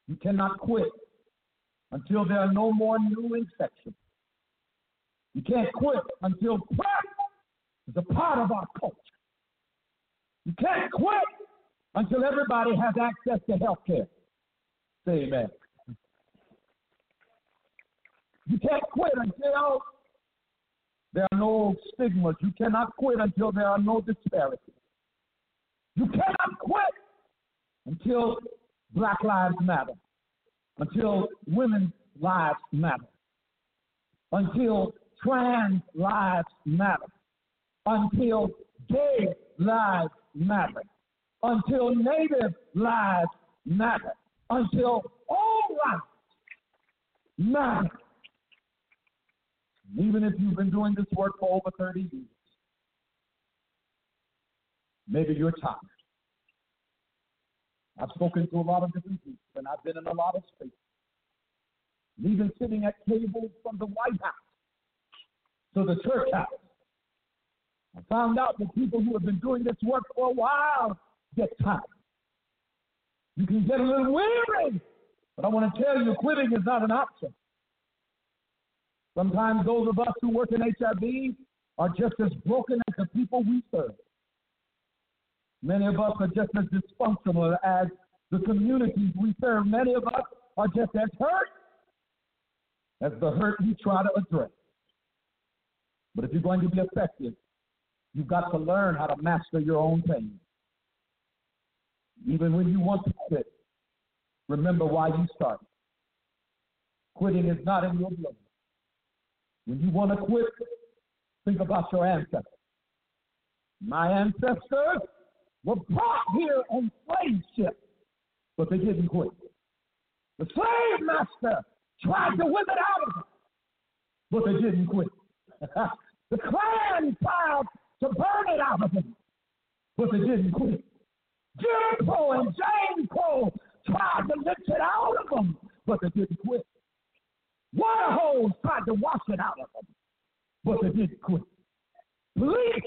Speaker 14: you cannot quit until there are no more new infections. You can't quit until prayer is a part of our culture. You can't quit until everybody has access to health care. Say amen. You can't quit until there are no stigmas. You cannot quit until there are no disparities. You cannot quit until Black Lives Matter, until women's lives matter, until trans lives matter, until gay lives matter, until native lives matter, until all lives matter. Even if you've been doing this work for over 30 years, maybe you're tired. I've spoken to a lot of different people, and I've been in a lot of spaces. Even sitting at tables from the White House to the church house. I found out that people who have been doing this work for a while get tired. You can get a little weary, but I want to tell you, quitting is not an option. Sometimes those of us who work in HIV are just as broken as the people we serve. Many of us are just as dysfunctional as the communities we serve. Many of us are just as hurt as the hurt we try to address. But if you're going to be effective, you've got to learn how to master your own pain. Even when you want to quit, remember why you started. Quitting is not in your blood. When you want to quit, think about your ancestors. My ancestors were brought here slave ships, but they didn't quit. The slave master tried to whip it out of them, but they didn't quit. the Klan tried to burn it out of them, but they didn't quit. Jim Crow and James Crow tried to lift it out of them, but they didn't quit. Water holes tried to wash it out of them, but they didn't quit. Police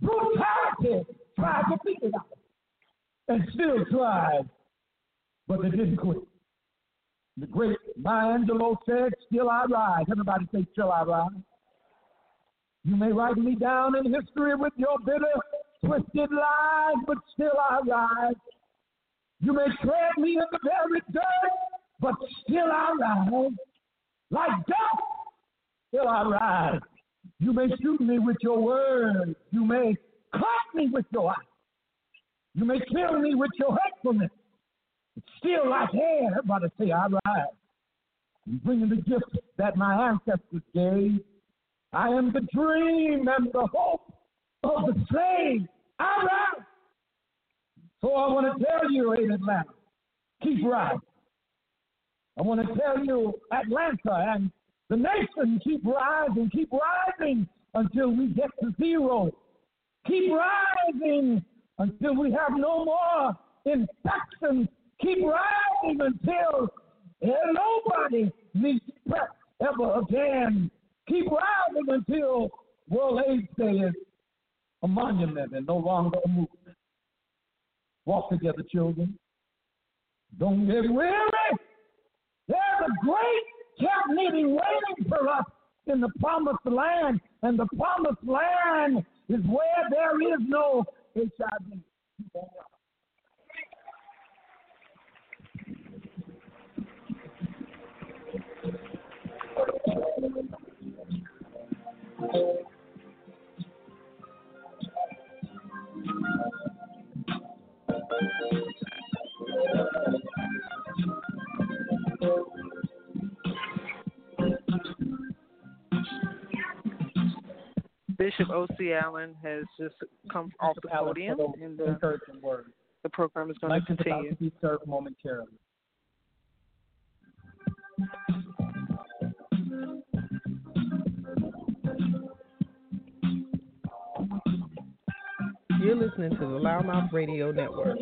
Speaker 14: brutality tried to it out and still tried, but they didn't quit. The great Maya Angelou said, Still I rise. Everybody say, Still I rise. You may write me down in history with your bitter, twisted lies, but still I rise. You may tread me in the very dirt, but still I rise. Like death, still I rise. You may shoot me with your words. You may cut me with your eyes. You may kill me with your hatefulness. But still, like hair, everybody say, I rise. I'm bringing the gift that my ancestors gave. I am the dream and the hope of the slave. I rise. So I want to tell you, in Atlanta, keep rising. I want to tell you, Atlanta and the nation, keep rising, keep rising until we get to zero. Keep rising until we have no more infections. Keep rising until nobody needs PrEP ever again. Keep rising until World AIDS Day is a monument and no longer a movement. Walk together, children. Don't get weary. There's a great camp meeting waiting for us in the promised land, and the promised land is where there is no HIV. You
Speaker 3: Bishop O.C. Allen has just come off the
Speaker 14: Alex,
Speaker 3: podium,
Speaker 14: for
Speaker 3: and the,
Speaker 14: encouraging words.
Speaker 3: the program is going
Speaker 14: Mike
Speaker 3: to
Speaker 14: is about
Speaker 3: continue.
Speaker 14: to be served momentarily.
Speaker 9: You're listening to the LouddMouth Radio Network.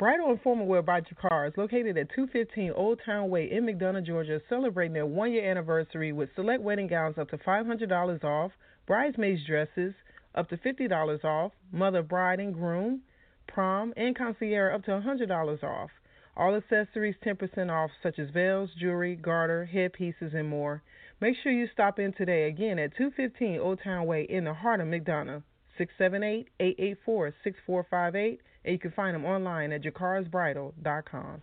Speaker 9: Bridal and Formal Wear by Jakar is located at 215 Old Town Way in McDonough, Georgia, celebrating their one year anniversary with select wedding gowns up to $500 off, bridesmaids dresses up to $50 off, mother, bride, and groom, prom, and concierge up to $100 off. All accessories 10% off, such as veils, jewelry, garter, headpieces, and more. Make sure you stop in today again at 215 Old Town Way in the heart of McDonough. 678-884-6458 and you can find them online at jacarsbridal.com.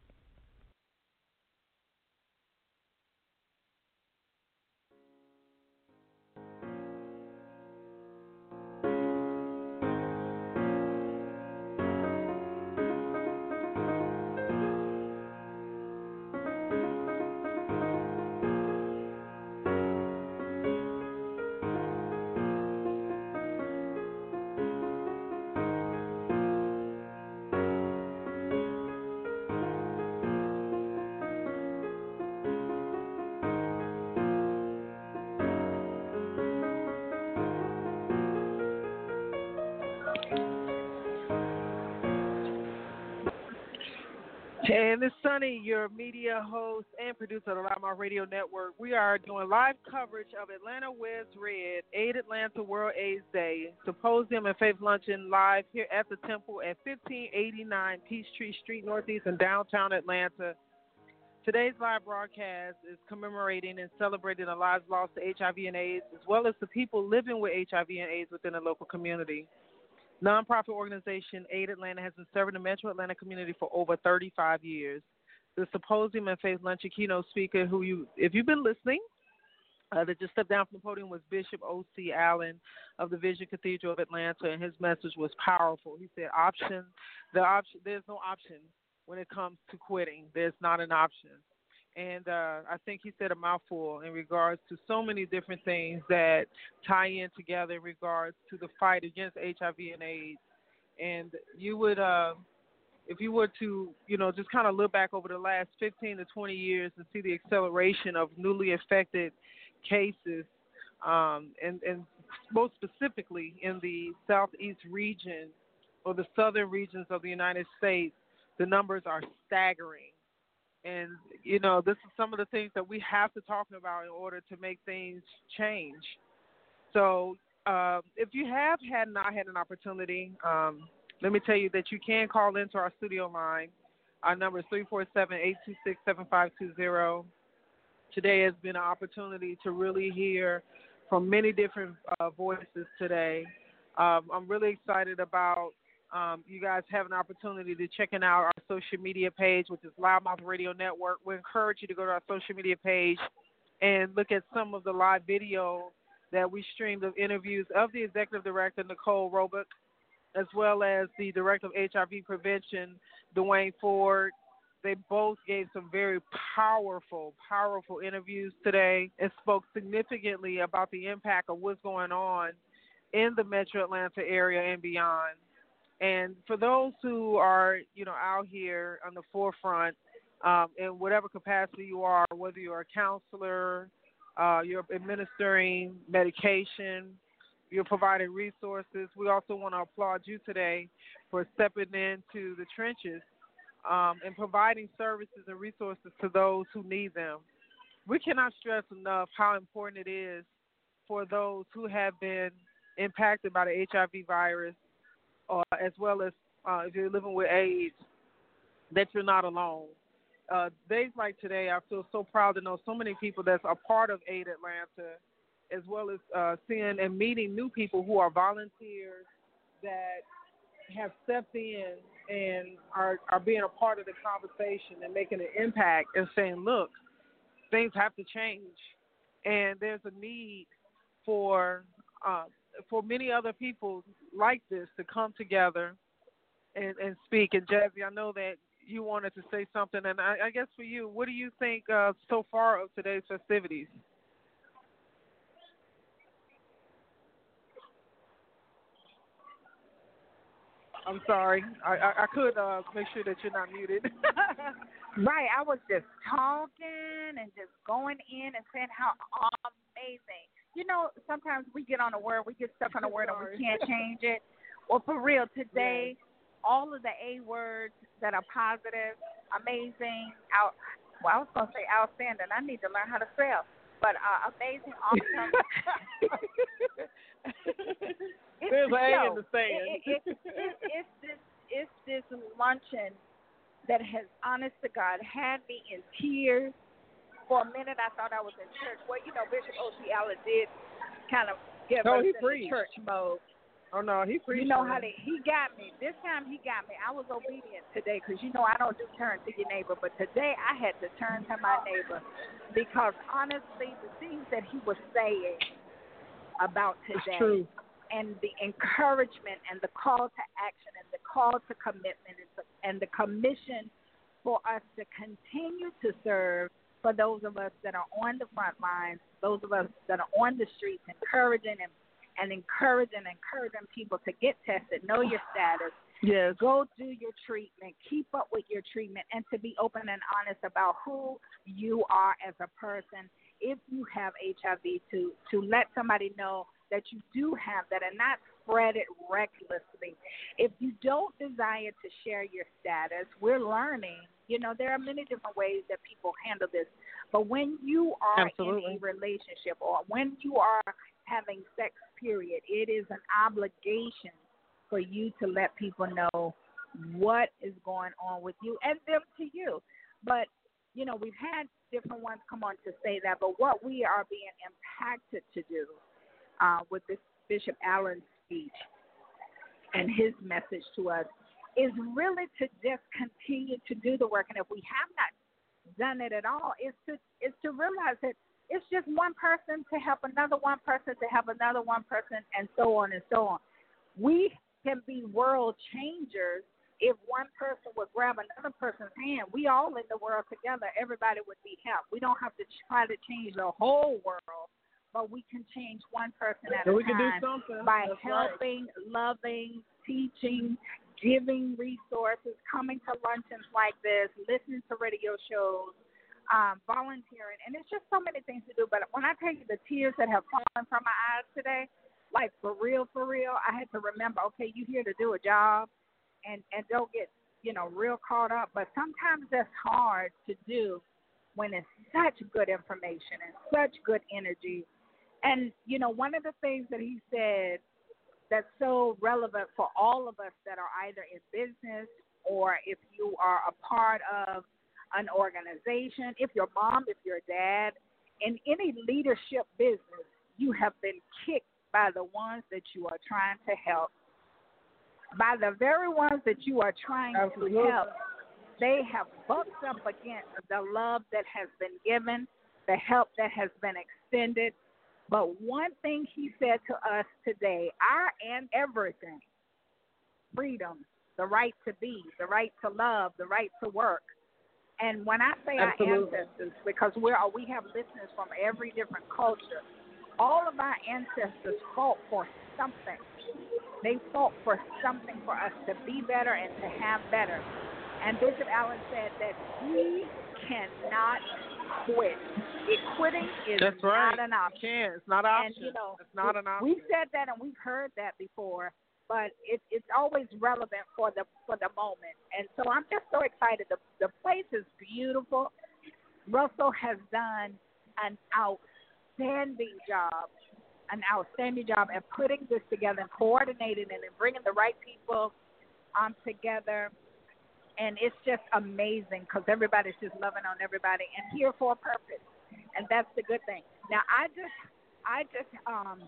Speaker 3: And it's Sunny, your media host and producer of the LouddMouth Radio Network. We are doing live coverage of Atlanta Wears Red, Aid Atlanta World AIDS Day, Symposium and Faith Luncheon live here at the Temple at 1589 Peachtree Street Northeast in downtown Atlanta. Today's live broadcast is commemorating and celebrating the lives lost to HIV and AIDS, as well as the people living with HIV and AIDS within the local community. Nonprofit organization Aid Atlanta has been serving the Metro Atlanta community for over 35 years. The symposium and faith luncheon keynote speaker, who you, if you've been listening, uh, that just stepped down from the podium was Bishop O.C. Allen of the Vision Cathedral of Atlanta, and his message was powerful. He said, "Option, the option, there's no option when it comes to quitting. There's not an option." And uh, I think he said a mouthful in regards to so many different things that tie in together in regards to the fight against HIV and AIDS. And you would, uh, if you were to, you know, just kind of look back over the last 15 to 20 years and see the acceleration of newly affected cases, um, and, and most specifically in the southeast region or the southern regions of the United States, the numbers are staggering. And, you know, this is some of the things that we have to talk about in order to make things change. So, uh, if you have had not had an opportunity, um, let me tell you that you can call into our studio line. Our number is 347 826 7520 today has been an opportunity to really hear from many different uh, voices today. Um, I'm really excited about um, you guys have an opportunity to checking out our social media page, which is LouddMouth Radio Network. We encourage you to go to our social media page and look at some of the live video that we streamed of interviews of the executive director Nicole Roebuck, as well as the director of HIV prevention Dwayne Ford, they both gave some very powerful, powerful interviews today and spoke significantly about the impact of what's going on in the metro Atlanta area and beyond. And for those who are, you know, out here on the forefront, um, in whatever capacity you are, whether you're a counselor, uh, you're administering medication, you're providing resources, we also want to applaud you today for stepping into the trenches um, and providing services and resources to those who need them. We cannot stress enough how important it is for those who have been impacted by the HIV virus, uh, as well as uh, if you're living with AIDS, that you're not alone. Uh, days like today, I feel so proud to know so many people that's a part of Aid Atlanta, as well as uh, seeing and meeting new people who are volunteers that have stepped in and are are being a part of the conversation and making an impact and saying, look, things have to change, and there's a need for uh, for many other people like this to come together and, and speak. And Jazzy, I know that you wanted to say something, and I, I guess for you, what do you think uh, so far of today's festivities? I'm sorry. I I, I could uh, make sure that you're not muted.
Speaker 15: right. I was just talking and just going in and saying how amazing. You know, sometimes we get on a word, we get stuck on a word, and we can't change it. Well, for real, today, yes. all of the A words that are positive, amazing, out. Well, I was gonna say outstanding. I need to learn how to spell but uh, amazing, awesome.
Speaker 3: There's an A in the saying.
Speaker 15: It, it, it, it, it's this it's this luncheon that has, honest to God, had me in tears. For a minute, I thought I was in church. Well, you know, Bishop. Allen did kind of give
Speaker 3: no,
Speaker 15: us in the church mode.
Speaker 3: Oh no, he preached.
Speaker 15: You know how they, he got me. This time he got me. I was obedient today because you know I don't do turn to your neighbor, but today I had to turn to my neighbor because honestly, the things that he was saying about today and the encouragement and the call to action and the call to commitment and the, and the commission for us to continue to serve for those of us that are on the front lines, those of us that are on the streets, encouraging and and encouraging encouraging people to get tested, know your status.
Speaker 3: Yes.
Speaker 15: Go do your treatment, keep up with your treatment, and to be open and honest about who you are as a person. If you have HIV, to to let somebody know that you do have that, and not spread it recklessly. If you don't desire to share your status, we're learning. You know, there are many different ways that people handle this. But when you are
Speaker 3: Absolutely.
Speaker 15: in a relationship or when you are having sex, period. It is an obligation for you to let people know what is going on with you and them to you. But, you know, we've had different ones come on to say that, but what we are being impacted to do uh, with this Bishop Allen speech and his message to us is really to just continue to do the work. And if we have not done it at all, is to is to realize that it's just one person to help another one person to help another one person, and so on and so on. We can be world changers if one person would grab another person's hand. We all in the world together, everybody would be helped. We don't have to try to change the whole world but we can change one person at
Speaker 3: So
Speaker 15: a
Speaker 3: we can do
Speaker 15: time
Speaker 3: something.
Speaker 15: by
Speaker 3: That's right.
Speaker 15: helping, loving, teaching, giving resources, coming to luncheons like this, listening to radio shows, um, volunteering, and it's just so many things to do. But when I tell you the tears that have fallen from my eyes today, like for real, for real, I had to remember, okay, you're here to do a job, and and don't get you know real caught up. But sometimes that's hard to do when it's such good information and such good energy. And you know, one of the things that he said that's so relevant for all of us that are either in business or if you are a part of an organization, if you're mom, if you're dad, in any leadership business, you have been kicked by the ones that you are trying to help. By the very ones that you are trying
Speaker 3: Absolutely.
Speaker 15: to help, they have bucked up against the love that has been given, the help that has been extended. But one thing he said to us today, our and everything, freedom, the right to be, the right to love, the right to work. And when I say
Speaker 3: Absolutely.
Speaker 15: our ancestors, because we're we have listeners from every different culture, all of our ancestors fought for something. They fought for something for us to be better and to have better. And Bishop Allen said that we cannot quit. It, quitting is
Speaker 3: That's right.
Speaker 15: not an option.
Speaker 3: Can't. It's not an
Speaker 15: And
Speaker 3: option.
Speaker 15: you know,
Speaker 3: it's not an option.
Speaker 15: We've said that and we've heard that before, but it, it's always relevant for the for the moment. And so I'm just so excited. The the place is beautiful. Russell has done an outstanding job, an outstanding job at putting this together and coordinating it and bringing the right people um together. And it's just amazing because everybody's just loving on everybody and here for a purpose, and that's the good thing. Now I just I just um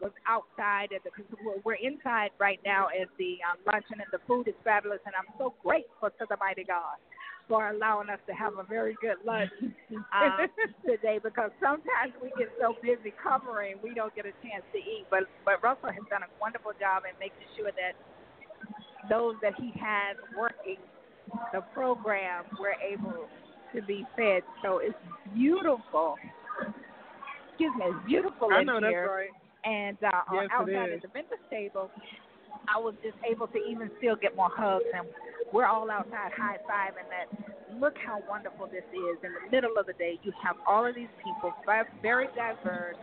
Speaker 15: was outside at the because we're, inside right now at the um, luncheon and the food is fabulous and I'm so grateful to the mighty God for allowing us to have a very good lunch um, today because sometimes we get so busy covering we don't get a chance to eat but but Russell has done a wonderful job in making sure that those that he has working the program we're able to be fed so it's beautiful excuse me, it's beautiful
Speaker 3: I
Speaker 15: in
Speaker 3: know that's
Speaker 15: here.
Speaker 3: right.
Speaker 15: And uh,
Speaker 3: Yes,
Speaker 15: outside at the vendor's table, I was just able to even still get more hugs, and we're all outside high fiving that. Look how wonderful this is. In the middle of the day, you have all of these people, ve- very diverse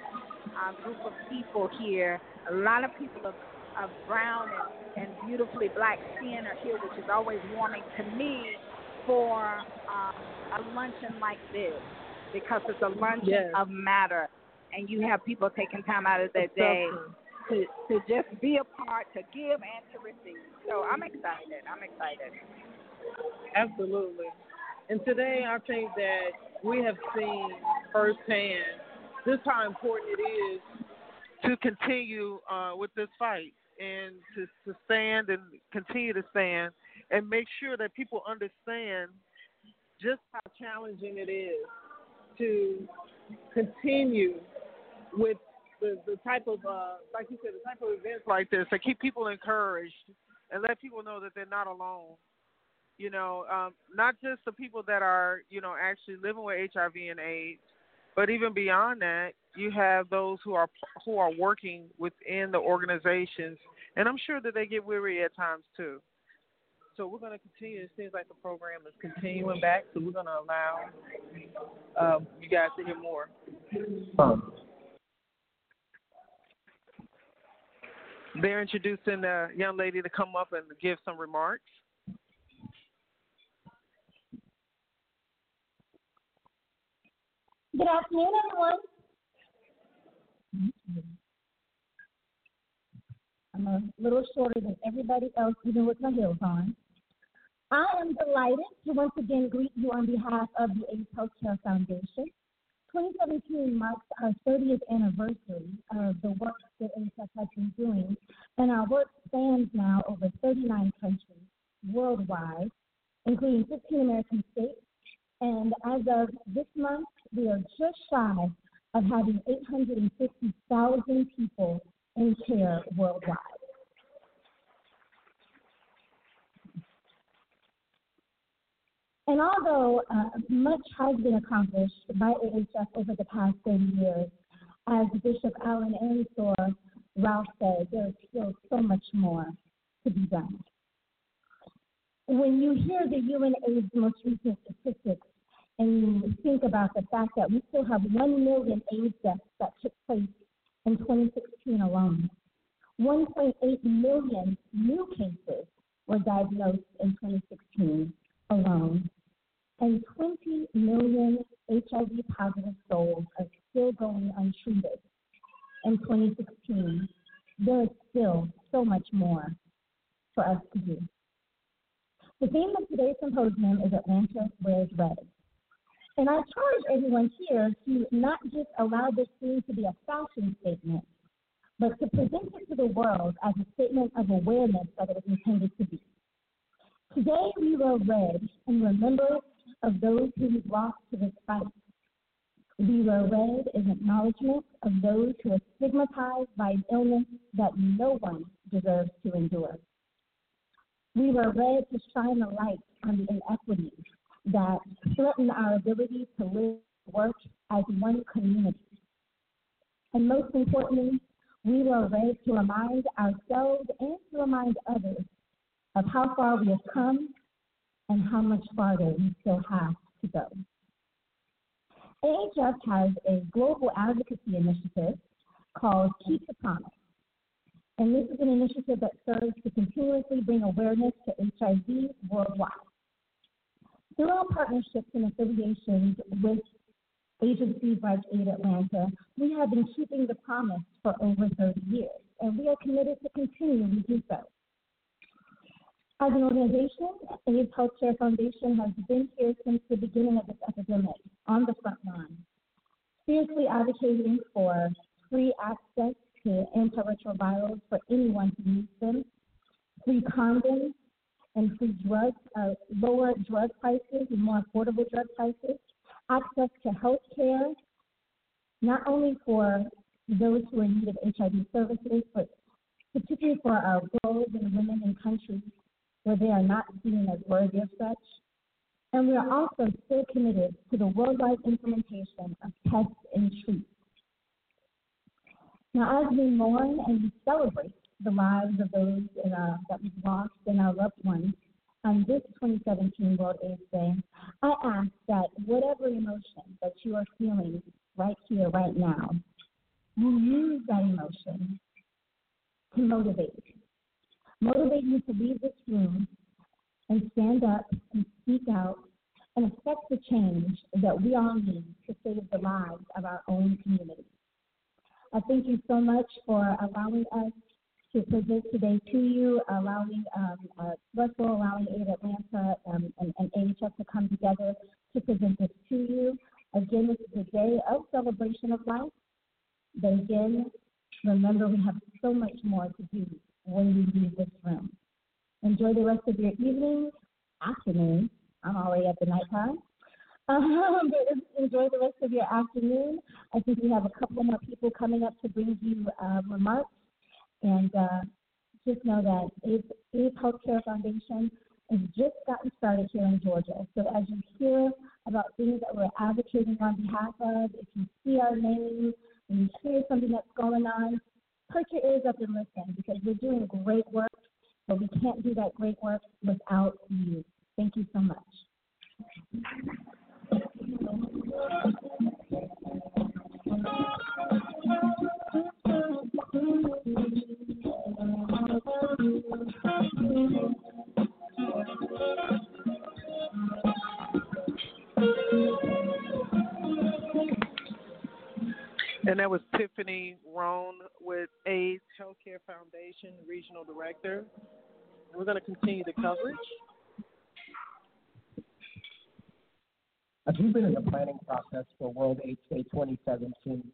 Speaker 15: um, group of people here. A lot of people of, of brown and, and beautifully black skin are here, which is always warming to me for um, a luncheon like this because it's a luncheon
Speaker 3: Yes.
Speaker 15: of matter, and you have people taking time out of their
Speaker 3: It's
Speaker 15: day
Speaker 3: true.
Speaker 15: to to just be a part, to give and to receive. So I'm excited. I'm excited.
Speaker 3: Absolutely. And today, I think that we have seen firsthand just how important it is to continue uh, with this fight and to, to stand and continue to stand and make sure that people understand just how challenging it is to continue with the, the type of, uh, like you said, the type of events like this that keep people encouraged and let people know that they're not alone. You know, um, not just the people that are, you know, actually living with HIV and AIDS, but even beyond that, you have those who are who are working within the organizations, and I'm sure that they get weary at times too. So we're going to continue. It seems like the program is continuing back, so we're going to allow um, you guys to hear more. They're introducing the young lady to come up and give some remarks.
Speaker 12: Good afternoon, everyone. I'm a little shorter than everybody else, even with my heels on. I am delighted to once again greet you on behalf of the AIDS Healthcare Foundation. 2017 marks our 30th anniversary of the work that AHF has been doing, and our work spans now over 39 countries worldwide, including 15 American states. And as of this month, we are just shy of having 850,000 people in care worldwide. And although uh, much has been accomplished by AHF over the past 30 years, as Bishop Allen Ensor Ralph said, there is still so much more to be done. When you hear the UNAIDS most recent statistics and think about the fact that we still have 1 million AIDS deaths that took place in 2016 alone, 1.8 million new cases were diagnosed in 2016 alone, and 20 million HIV positive souls are still going untreated in 2016. There is still so much more for us to do. The theme of today's symposium is Atlanta Wears Red. And I charge everyone here to not just allow this theme to be a fashion statement, but to present it to the world as a statement of awareness that it was intended to be. Today we wear red in remembrance of those who lost to this fight. We wear red in acknowledgement of those who are stigmatized by an illness that no one deserves to endure. We were red to shine a light on the inequities that threaten our ability to live work as one community. And most importantly, we wear red to remind ourselves and to remind others of how far we have come and how much farther we still have to go. AHF has a global advocacy initiative called Keep the Promise. And this is an initiative that serves to continuously bring awareness to HIV worldwide. Through our partnerships and affiliations with agencies like Aid Atlanta, we have been keeping the promise for over 30 years, and we are committed to continuing to do so. As an organization, AIDS Healthcare Foundation has been here since the beginning of this epidemic on the front line, fiercely advocating for free access to antiretrovirals for anyone who needs them, free condoms, and free drugs, uh, lower drug prices and more affordable drug prices, access to health care, not only for those who are in need of HIV services, but particularly for our girls and women in countries where they are not seen as worthy of such. And we are also still committed to the worldwide implementation of test and treat. Now, as we mourn and we celebrate the lives of those our, uh, that we've lost and our loved ones on this 2017 World AIDS Day, I ask that whatever emotion that you are feeling right here, right now, you use that emotion to motivate. Motivate you to leave this room and stand up and speak out and affect the change that we all need to save the lives of our own community. I thank you so much for allowing us to present today to you, allowing um, uh, Russell, allowing Aid Atlanta um, and, and AHF to come together to present this to you. Again, this is a day of celebration of life. But again, remember we have so much more to do when we leave this room. Enjoy the rest of your evening, afternoon. I'm already at the nighttime. Um, enjoy the rest of your afternoon. I think we have a couple more people coming up to bring you uh, remarks. And uh, just know that AIDS, AIDS Healthcare Foundation has just gotten started here in Georgia. So as you hear about things that we're advocating on behalf of, if you see our name and you hear something that's going on, perk your ears up and listen because we're doing great work, but we can't do that great work without you. Thank you so much.
Speaker 3: And that was Tiffany Roan with AIDS Healthcare Foundation, Regional Director. We're going to continue the coverage.
Speaker 6: As we've been in the planning process for World AIDS Day 2017,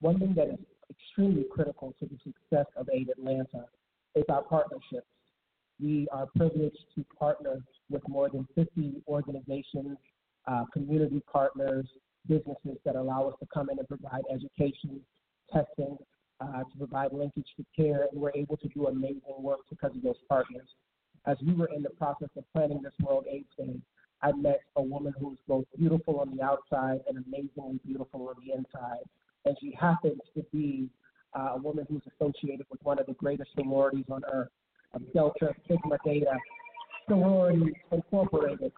Speaker 6: one thing that is extremely critical to the success of Aid Atlanta is our partnerships. We are privileged to partner with more than 50 organizations, uh, community partners, businesses that allow us to come in and provide education, testing, uh, to provide linkage to care, and we're able to do amazing work because of those partners. As we were in the process of planning this World AIDS Day, I met a woman who's both beautiful on the outside and amazingly beautiful on the inside. And she happens to be a woman who's associated with one of the greatest sororities on earth, um, Delta Sigma Theta Sorority Incorporated.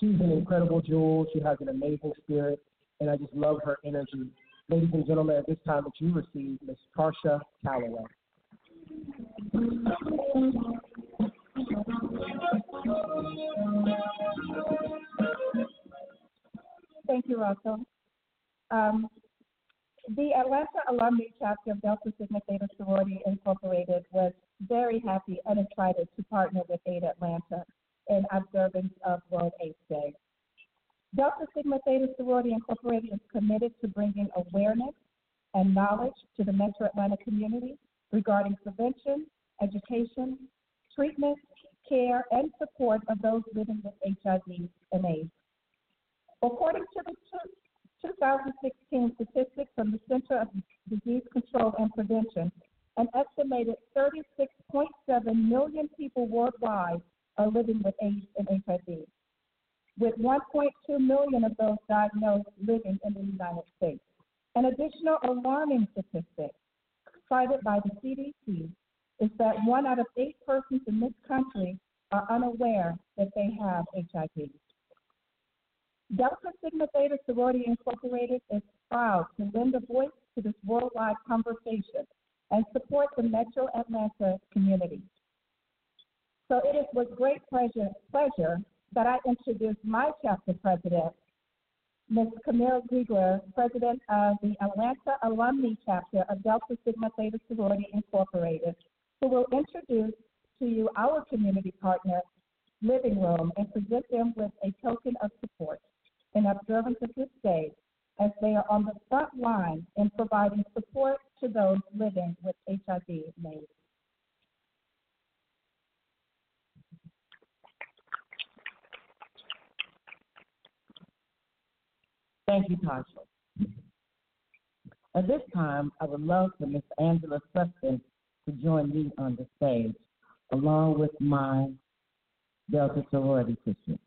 Speaker 6: She's an incredible jewel. She has an amazing spirit, and I just love her energy. Ladies and gentlemen, at this time, that you receive Miss Tarsha Calloway.
Speaker 16: Thank you, Russell. Um, the Atlanta Alumni Chapter of Delta Sigma Theta Sorority Incorporated was very happy and excited to partner with Aid Atlanta in observance of World AIDS Day. Delta Sigma Theta Sorority Incorporated is committed to bringing awareness and knowledge to the Metro Atlanta community regarding prevention, education, treatment, care, and support of those living with HIV and AIDS. According to the 2016 statistics from the Center of Disease Control and Prevention, an estimated 36.7 million people worldwide are living with AIDS and HIV, with 1.2 million of those diagnosed living in the United States. An additional alarming statistic cited by the CDC is that one out of eight persons in this country are unaware that they have HIV. Delta Sigma Theta Sorority Incorporated is proud to lend a voice to this worldwide conversation and support the Metro Atlanta community. So it is with great pleasure, pleasure that I introduce my chapter president, Ms. Camille Ziegler, president of the Atlanta Alumni Chapter of Delta Sigma Theta Sorority Incorporated, who will introduce to you our community partner, Living Room, and present them with a token of support in observance of this day as they are on the front line in providing support to those living with HIV AIDS.
Speaker 13: Thank you, Tasha. At this time, I would love for Ms. Angela Sutton to join me on the stage, along with my Delta sorority sister.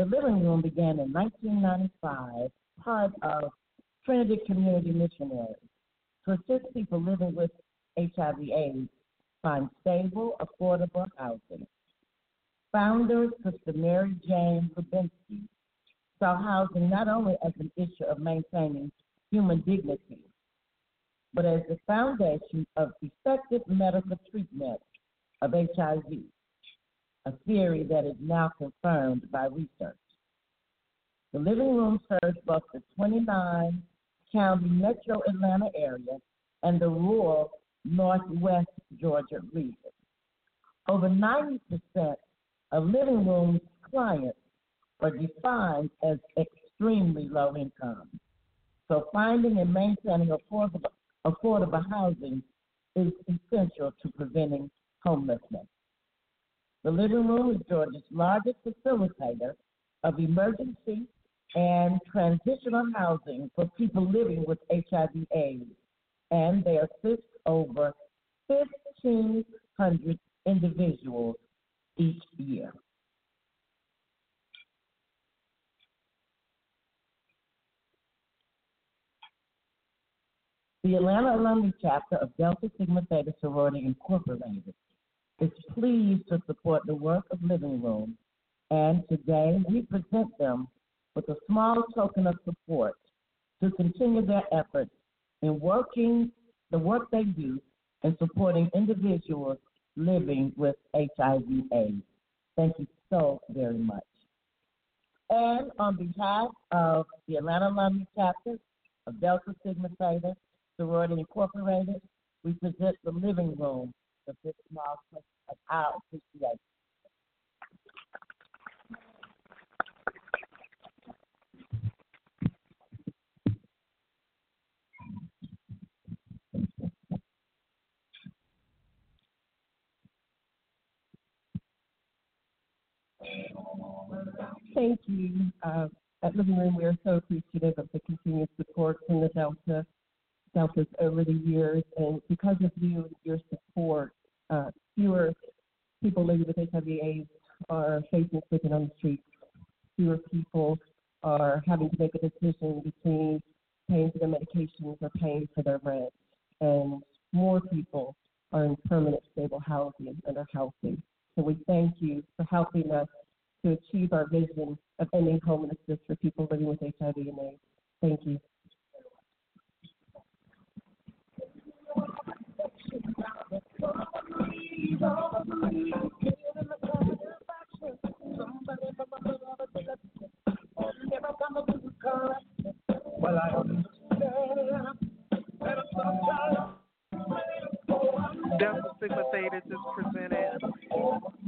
Speaker 13: The living room began in 1995, part of Trinity Community Ministries, to assist people living with HIV/AIDS find stable, affordable housing. Founder Sister Mary Jane Lubinsky saw housing not only as an issue of maintaining human dignity, but as the foundation of effective medical treatment of HIV, a theory that is now confirmed by research. The living room serves both the 29 county metro Atlanta area and the rural northwest Georgia region. Over 90% of living room's clients are defined as extremely low income. So finding and maintaining affordable, affordable housing is essential to preventing homelessness. The living room is Georgia's largest facilitator of emergency and transitional housing for people living with HIV AIDS, and they assist over 1,500 individuals each year. The Atlanta Alumni Chapter of Delta Sigma Theta Sorority Incorporated is pleased to support the work of Living Room, and today we present them with a small token of support to continue their efforts in working the work they do in supporting individuals living with HIV/AIDS. Thank you so very much. And on behalf of the Atlanta Alumni Chapter
Speaker 6: of Delta Sigma Theta Sorority Incorporated, we present the living room this milestone of our appreciation. Thank you. Uh, at Living Room, we are so appreciative of the continued support from the Delta Over the years, and because of you and your support, uh, fewer people living with HIV/AIDS are facing sleeping on the streets. Fewer people are having to make a decision between paying for their medications or paying for their rent, and more people are in permanent stable housing and are healthy. So we thank you for helping us to achieve our vision of ending homelessness for people living with HIV and AIDS. Thank you.
Speaker 17: Well, I understand that sometimes
Speaker 3: Delta Sigma Theta just presented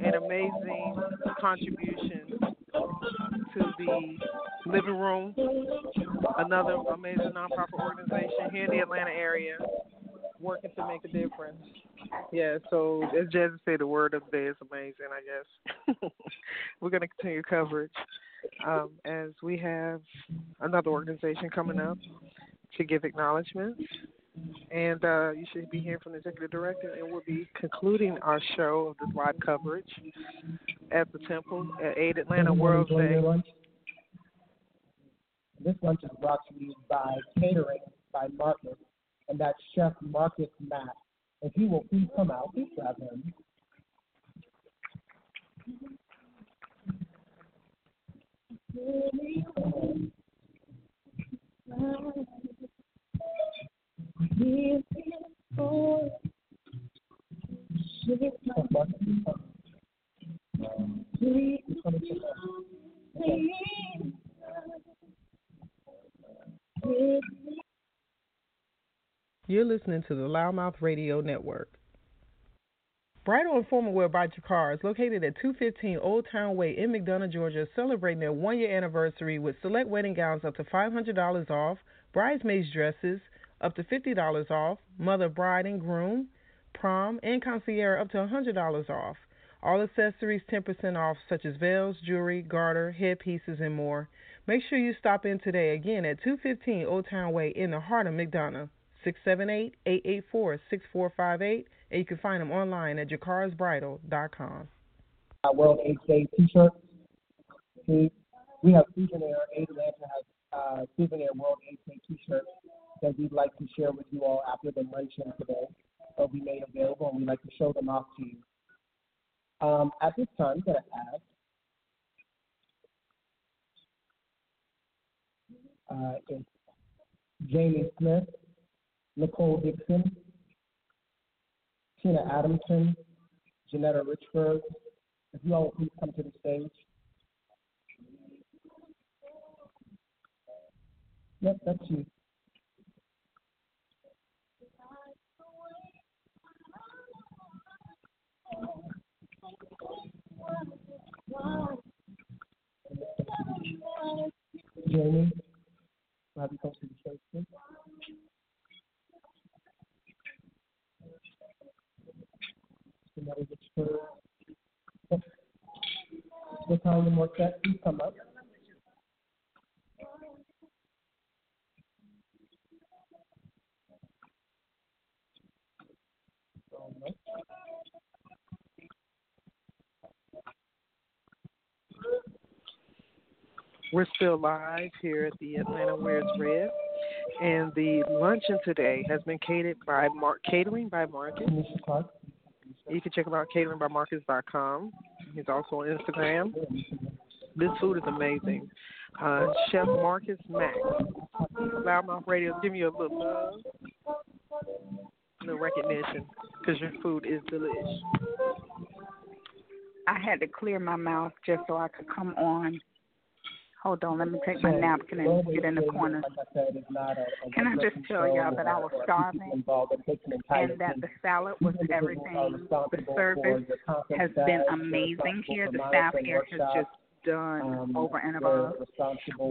Speaker 3: an amazing contribution to the Living Room, another amazing nonprofit organization here in the Atlanta area, working to make a difference. Yeah, so as Jazzy said, the word of the day is amazing, I guess. We're going to continue coverage um, as we have another organization coming up to give acknowledgments. And uh, you should be hearing from the executive director, and we'll be concluding our show of this live coverage at the Temple at Aid Atlanta World
Speaker 6: Enjoy
Speaker 3: Day.
Speaker 6: This lunch is brought to you by catering by Marcus, and that's Chef Marcus Matt. If he will please come out, please grab him. Chef Marcus, come. Come and sit down.
Speaker 9: You're listening to the LouddMouth Radio Network. Bridal and Formal Wear by Jakar is located at 215 Old Town Way in McDonough, Georgia, celebrating their one year anniversary with select wedding gowns up to $500 off, bridesmaids dresses up to $50 off, mother, bride, and groom, prom, and concierge up to $100 off. All accessories 10% off, such as veils, jewelry, garter, headpieces, and more. Make sure you stop in today again at 215 Old Town Way in the heart of McDonough. 678-884-6458, and you can find them online at jacarsbridal.com.
Speaker 6: Our World AIDS Day T-shirts. We have souvenir. Aid Atlanta has uh, souvenir World AIDS Day T-shirts that we'd like to share with you all after the luncheon today. They'll be made available, and we'd like to show them off to you. Um, at this time, I'm going to ask uh, Jamie Smith, Nicole Dixon, Tina Adamson, Janetta Richburg. If you all will please come to the stage. Yep, that's you. Jamie, have you come to the stage, please. Please come up.
Speaker 3: We're still live here at the Atlanta Wears Red, and the luncheon today has been catered by Mark catering by Marcus. You can check him out cateringbymarcus.com. He's also on Instagram. This food is amazing. Uh, Chef Marcus Mack, LouddMouth Radio, give me a little love, a little recognition, because your food is delicious.
Speaker 5: I had to clear my mouth just so I could come on. Hold on, let me take my napkin and get in the corner. Can I just tell y'all that I was starving and that the salad was everything. The service has been amazing here. The staff here has just done over and above.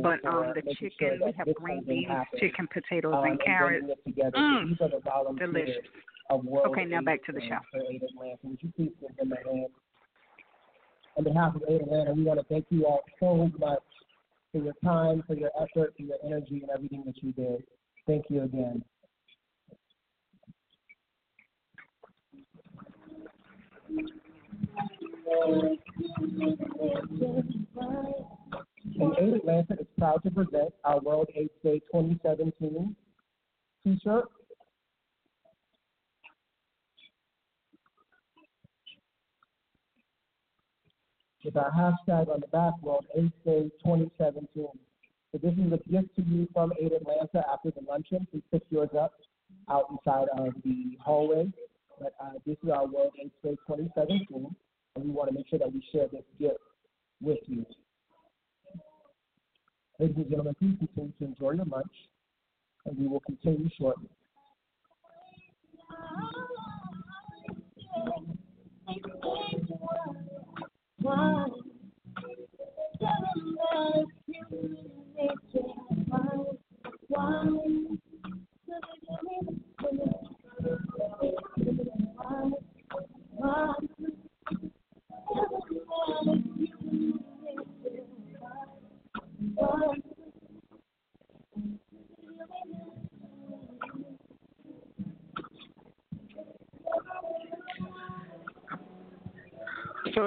Speaker 5: But um, the chicken, we have green beans, chicken, potatoes, and carrots. Mm, delicious. Okay, now back to the show.
Speaker 6: Would you please give them a hand? On behalf of Aid Atlanta, we want to thank you all so much for your time, for your effort, for your energy, and everything that you did. Thank you again. And Aid Atlanta is proud to present our World AIDS Day 2017 t-shirt. With our hashtag on the back, AIDS Day 2017. So this is a gift to you from Aid Atlanta after the luncheon. Please pick yours up out inside of the hallway. But uh, this is our World AIDS Day 2017, and we want to make sure that we share this gift with you. Ladies and gentlemen, please continue to enjoy your lunch, and we will continue shortly.
Speaker 3: So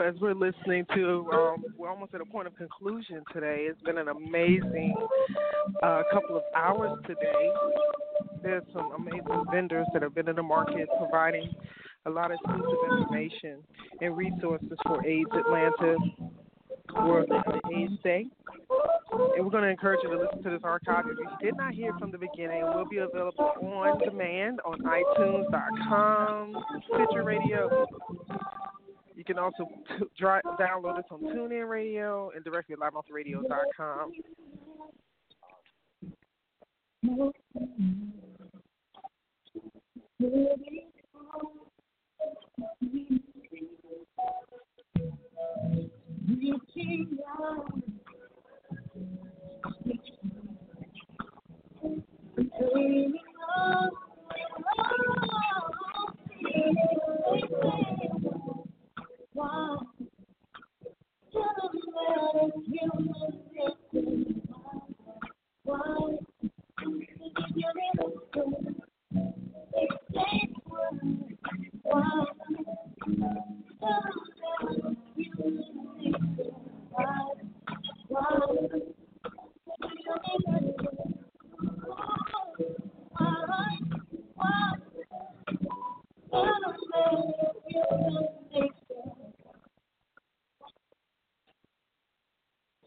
Speaker 3: as we're listening to, um, we're almost at a point of conclusion today. It's been an amazing uh, couple of hours today. There's some amazing vendors that have been in the market providing a lot of exclusive information and resources for Aid Atlanta World AIDS Day. And we're going to encourage you to listen to this archive. If you did not hear from the beginning, it will be available on demand on iTunes.com, Stitcher Radio. You can also t- dri- download us on TuneIn Radio and directly at loudmouthradio.com.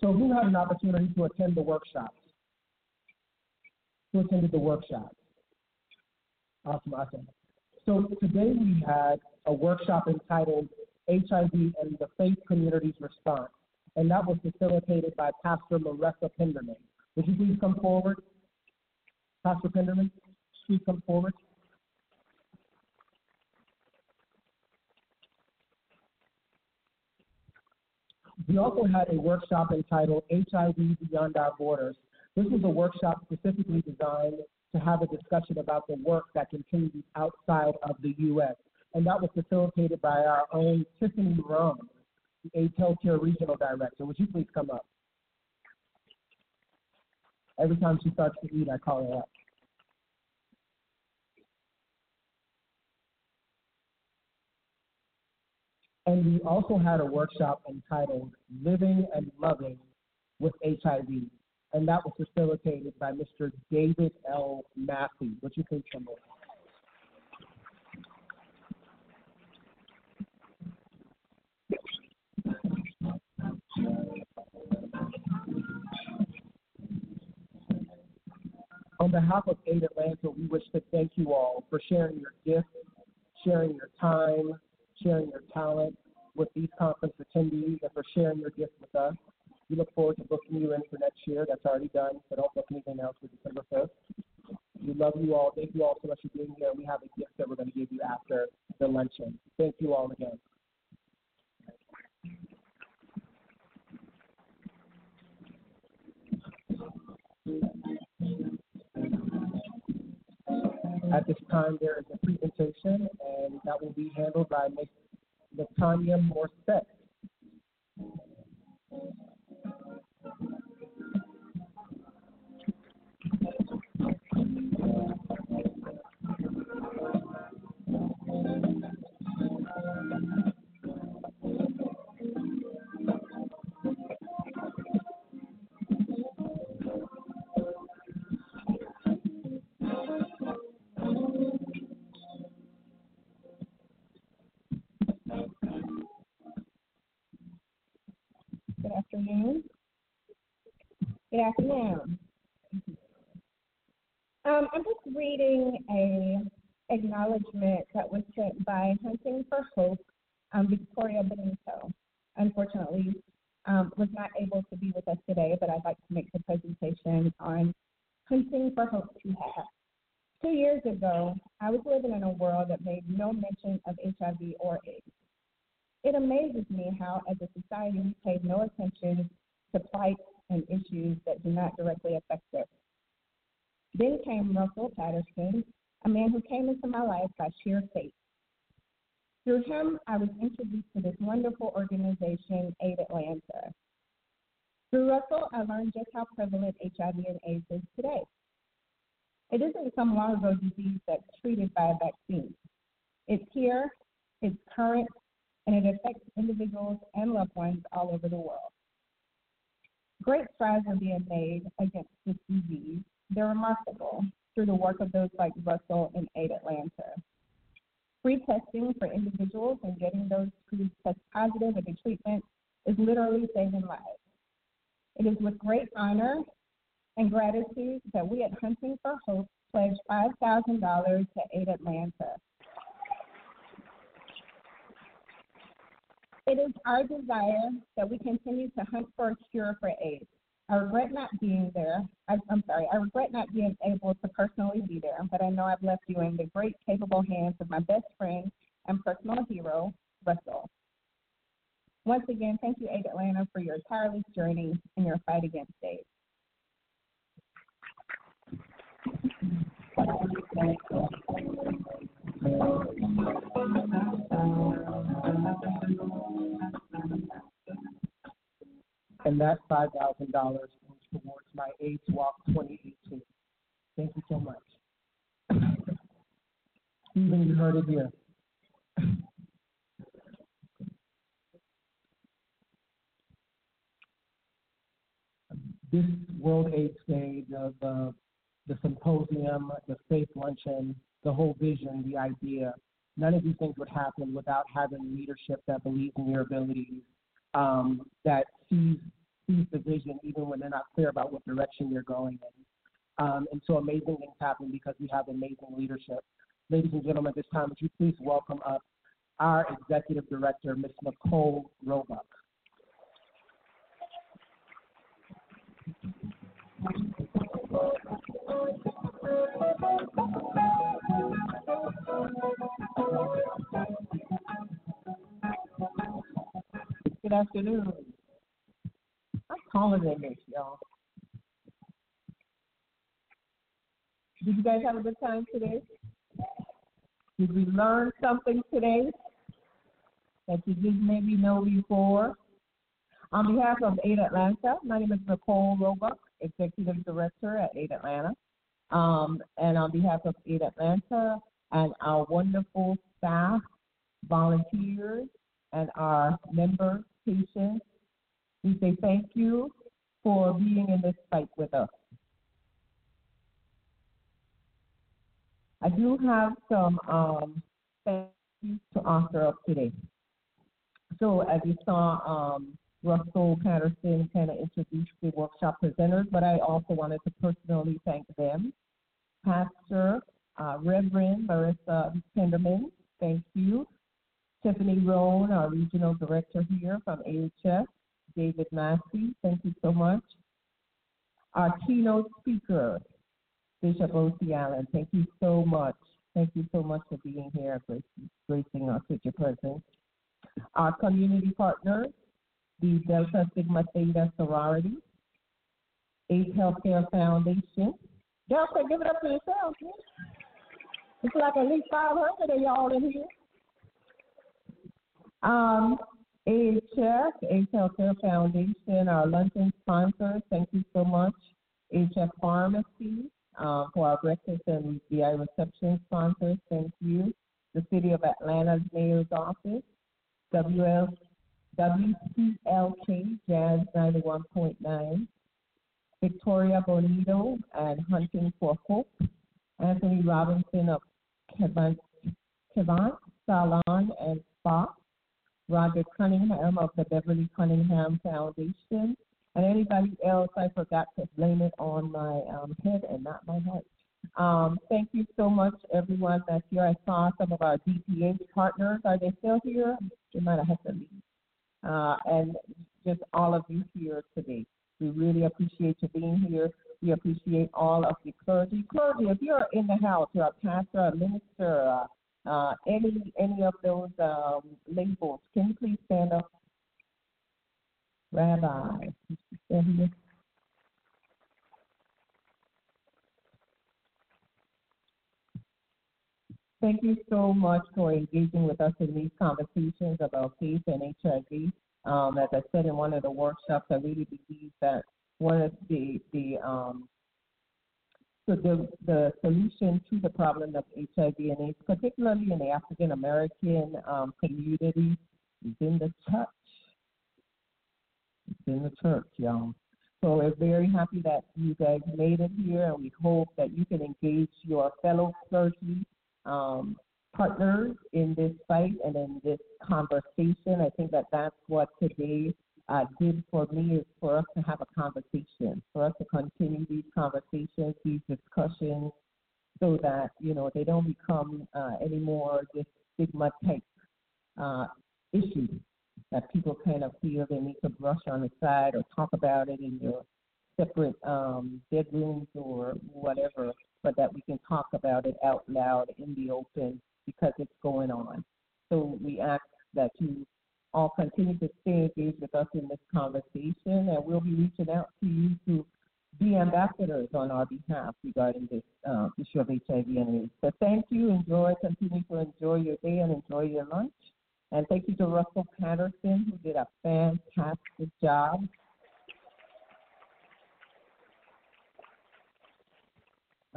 Speaker 6: So who had an opportunity to attend the workshops? Who attended the workshops? Awesome, awesome. So today we had a workshop entitled HIV and the Faith Community's Response, and that was facilitated by Pastor Marissa Penderman. Would you please come forward? Pastor Penderman, please come forward. We also had a workshop entitled HIV Beyond Our Borders. This was a workshop specifically designed to have a discussion about the work that continues outside of the U.S. And that was facilitated by our own Tiffany Rum, the AIDS Healthcare Regional Director. Would you please come up? Every time she starts to eat, I call her up. And we also had a workshop entitled Living and Loving with HIV. And that was facilitated by Mr. David L. Massey. Would you please come? On behalf of Aid Atlanta, we wish to thank you all for sharing your gifts, sharing your time, sharing your talent with these conference attendees, and for sharing your gift with us. We look forward to booking you in for next year. That's already done, so don't book anything else for December 5th. We love you all. Thank you all so much for being here. We have a gift that we're going to give you after the luncheon. Thank you all again. At this time, there is a presentation, and that will be handled by Ms. Latanya Morset.
Speaker 16: Good afternoon. Um, I'm just reading a acknowledgement that was sent by Hunting for Hope, um, Victoria Benito. Unfortunately, um, was not able to be with us today, but I'd like to make the presentation on Hunting for Hope to have. Two years ago, I was living in a world that made no mention of HIV or AIDS. It amazes me how, as a society, we pay no attention to plights and issues that do not directly affect us. Then came Russell Patterson, a man who came into my life by sheer fate. Through him, I was introduced to this wonderful organization, Aid Atlanta. Through Russell, I learned just how prevalent HIV and AIDS is today. It isn't some long ago disease that's treated by a vaccine. It's here, it's current, and it affects individuals and loved ones all over the world. Great strides are being made against this disease. They're remarkable through the work of those like Russell and Aid Atlanta. Free testing for individuals and getting those who test positive in the treatment is literally saving lives. It is with great honor and gratitude that we at Hunting for Hope pledge $5,000 to Aid Atlanta. It is our desire that we continue to hunt for a cure for AIDS. I regret not being there. I, I'm sorry, I regret not being able to personally be there, but I know I've left you in the great, capable hands of my best friend and personal hero, Russell. Once again, thank you, Aid Atlanta, for your tireless journey in your fight against AIDS.
Speaker 6: And that $5,000 goes towards my AIDS Walk 2018. Thank you so much. Even you heard it here. This World AIDS Day, the, the, the symposium, the faith luncheon, the whole vision, the idea, none of these things would happen without having leadership that believes in your abilities, um, that sees sees the vision even when they're not clear about what direction you're going in. Um, and so amazing things happen because we have amazing leadership. Ladies and gentlemen, at this time, would you please welcome up our executive director, Ms. Nicole Roebuck. Good afternoon. I'm calling in this, y'all. Did you guys have a good time today? Did we learn something today that you didn't maybe know before? On behalf of Aid Atlanta, my name is Nicole Roebuck, Executive Director at Aid Atlanta. Um, and on behalf of Aid Atlanta and our wonderful staff, volunteers, and our member patients, we say thank you for being in this fight with us. I do have some um, thank yous to offer up today. So as you saw, um, Russell Patterson kind of introduced the workshop presenters, but I also wanted to personally thank them. Pastor uh, Reverend Marissa Penderman, thank you. Tiffany Roan, our regional director here from AHF,
Speaker 13: David Massey. Thank you so much. Our keynote speaker, Bishop O.C. Allen. Thank you so much. Thank you so much for being here, gracing us with your presence. Our community partners, the Delta Sigma Theta Sorority, AIDS Healthcare Foundation. Delta, give it up for yourself. Man. It's like at least 500 of y'all in here. Um, AIDS Healthcare Foundation, our luncheon sponsors, thank you so much. HF Pharmacy, uh, for our breakfast and VI reception sponsors, thank you. The City of Atlanta's Mayor's Office, WL, WCLK Jazz 91.9, Victoria Bonito and Hunting for Hope, Anthony Robinson of Kevant, Salon and Spa, Roger Cunningham of the Beverly Cunningham Foundation, and anybody else I forgot to blame it on my um, head and not my heart. Um, thank you so much, everyone that's here. I saw some of our DPH partners. Are they still here? They might have to leave. Uh, and just all of you here today. We really appreciate you being here. We appreciate all of the clergy. Clergy, if you're in the house, you're a pastor, a minister, uh, uh, any any of those um, labels, can you please stand up? Rabbi, stand here. Thank you so much for engaging with us in these conversations about faith and HIV. Um, as I said in one of the workshops, I really believe that one of the the um, so the the solution to the problem of HIV and AIDS, particularly in the African American um, community, is in the church. It's in the church, y'all. So we're very happy that you guys made it here, and we hope that you can engage your fellow clergy um, partners in this fight and in this conversation. I think that that's what today uh, did for me is for us to have a conversation, for us to continue these conversations, these discussions, so that you know they don't become uh, any more just stigma type uh, issues that people kind of feel they need to brush on the side or talk about it in your separate um, bedrooms or whatever, but that we can talk about it out loud in the open because it's going on. So we ask that you all continue to stay engaged with us in this conversation, and we'll be reaching out to you to be ambassadors on our behalf regarding this uh, issue of HIV and AIDS. So thank you. Enjoy, continue to enjoy your day and enjoy your lunch. And thank you to Russell Patterson, who did a fantastic job.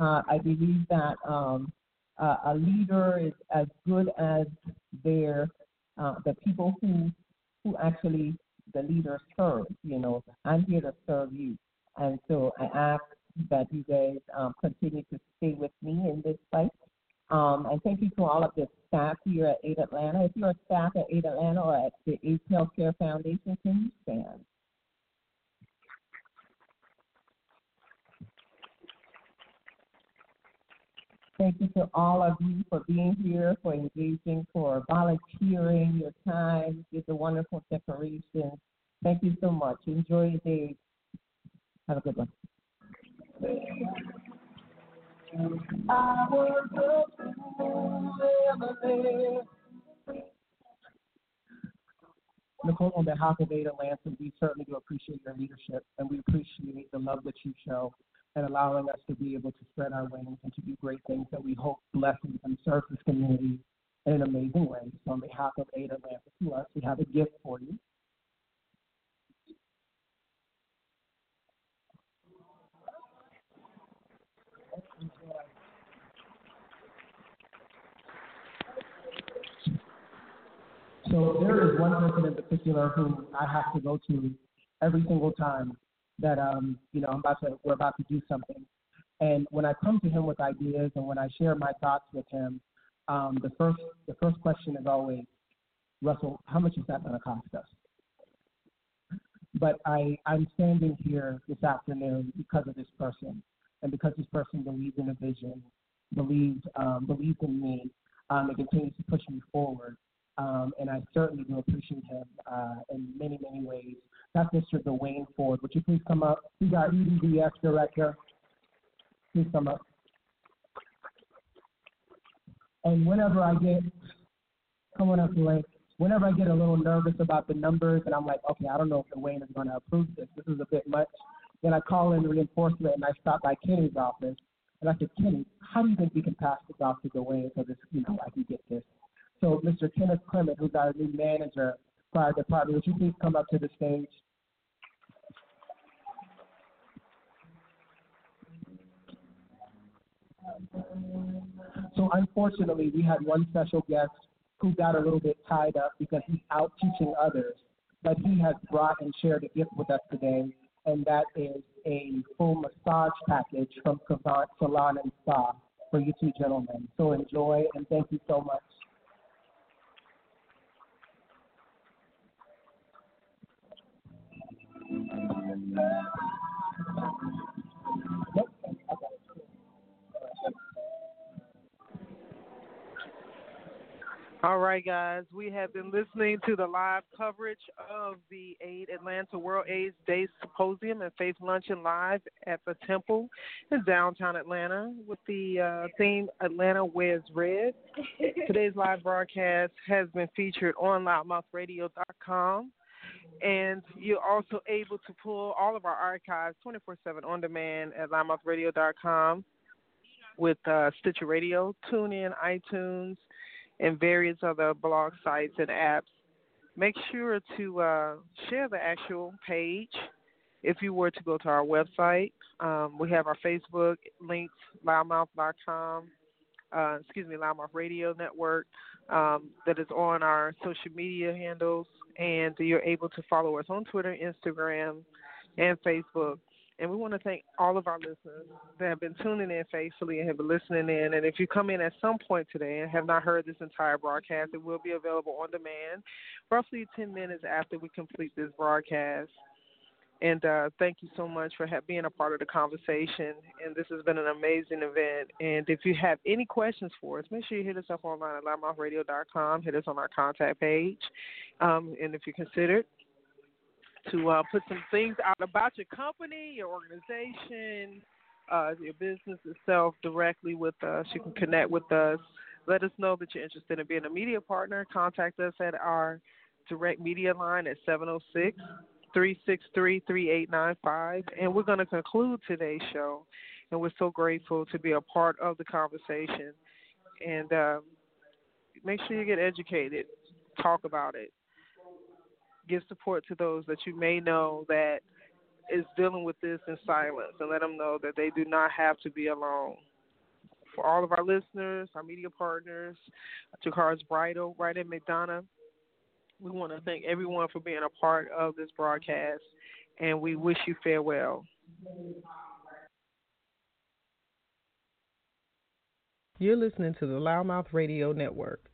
Speaker 13: Uh, I believe that um, uh, a leader is as good as their uh, the people who who actually the leader serves. You know, I'm here to serve you, and so I ask that you guys um, continue to stay with me in this fight. Um, and thank you to all of the staff here at Aid Atlanta. If you're a staff at Aid Atlanta or at the AIDS Healthcare Foundation, can you stand? Thank you to all of you for being here, for engaging, for volunteering your time, with the wonderful decorations. Thank you so much. Enjoy your day. Have a good one.
Speaker 6: Nicole, on behalf of Aid Atlanta, we certainly do appreciate your leadership and we appreciate the love that you show and allowing us to be able to spread our wings and to do great things that we hope blesses and serve this community in an amazing way. So on behalf of Ada to us, we have a gift for you. So there is one person in particular who I have to go to every single time that um, you know, I'm about to we're about to do something. And when I come to him with ideas and when I share my thoughts with him, um, the first the first question is always, Russell, how much is that going to cost us? But I I'm standing here this afternoon because of this person, and because this person believes in a vision, believes um, believes in me, um, and continues to push me forward. Um, and I certainly do appreciate him uh, in many, many ways. That's Mr. Dwayne Ford. Would you please come up? He's our EDVS director. Please come up. And whenever I get, come on up, Dwayne. Whenever I get a little nervous about the numbers and I'm like, okay, I don't know if Dwayne is going to approve this. This is a bit much. Then I call in reinforcement and I stop by Kenny's office and I said, Kenny, how do you think we can pass this off to Dwayne so this, you know, I can get this? So Mr. Kenneth Clement, who's our new manager our department, would you please come up to the stage? So unfortunately, we had one special guest who got a little bit tied up because he's out teaching others, but he has brought and shared a gift with us today, and that is a full massage package from Savant Salon and Spa for you two gentlemen. So enjoy and thank you so much.
Speaker 3: All right, guys. We have been listening to the live coverage of the Aid Atlanta World AIDS Day Symposium and Faith Luncheon live at the Temple in downtown Atlanta with the uh, theme Atlanta Wears Red. Today's live broadcast has been featured on loudmouthradio.com. And you're also able to pull all of our archives 24 7 on demand at loudmouthradio.com with uh, Stitcher Radio, TuneIn, iTunes, and various other blog sites and apps. Make sure to uh, share the actual page. If you were to go to our website, um, we have our Facebook links, loudmouth.com, uh, excuse me, LouddMouth Radio Network, um, that is on our social media handles, and you're able to follow us on Twitter, Instagram, and Facebook. And we want to thank all of our listeners that have been tuning in faithfully and have been listening in. And if you come in at some point today and have not heard this entire broadcast, it will be available on demand roughly 10 minutes after we complete this broadcast. And uh, thank you so much for ha- being a part of the conversation. And this has been an amazing event. And if you have any questions for us, make sure you hit us up online at loudmouthradio.com. Hit us on our contact page. Um, and if you're considered to uh, put some things out about your company, your organization, uh, your business itself directly with us. You can connect with us. Let us know that you're interested in being a media partner. Contact us at our direct media line at 706 363 3895. And we're going to conclude today's show. And we're so grateful to be a part of the conversation. And um, make sure you get educated, talk about it, give support to those that you may know that is dealing with this in silence and let them know that they do not have to be alone. For all of our listeners, our media partners, Jakar's Bridal, right in McDonough, we want to thank everyone for being a part of this broadcast and we wish you farewell.
Speaker 9: You're listening to the LouddMouth Radio Network.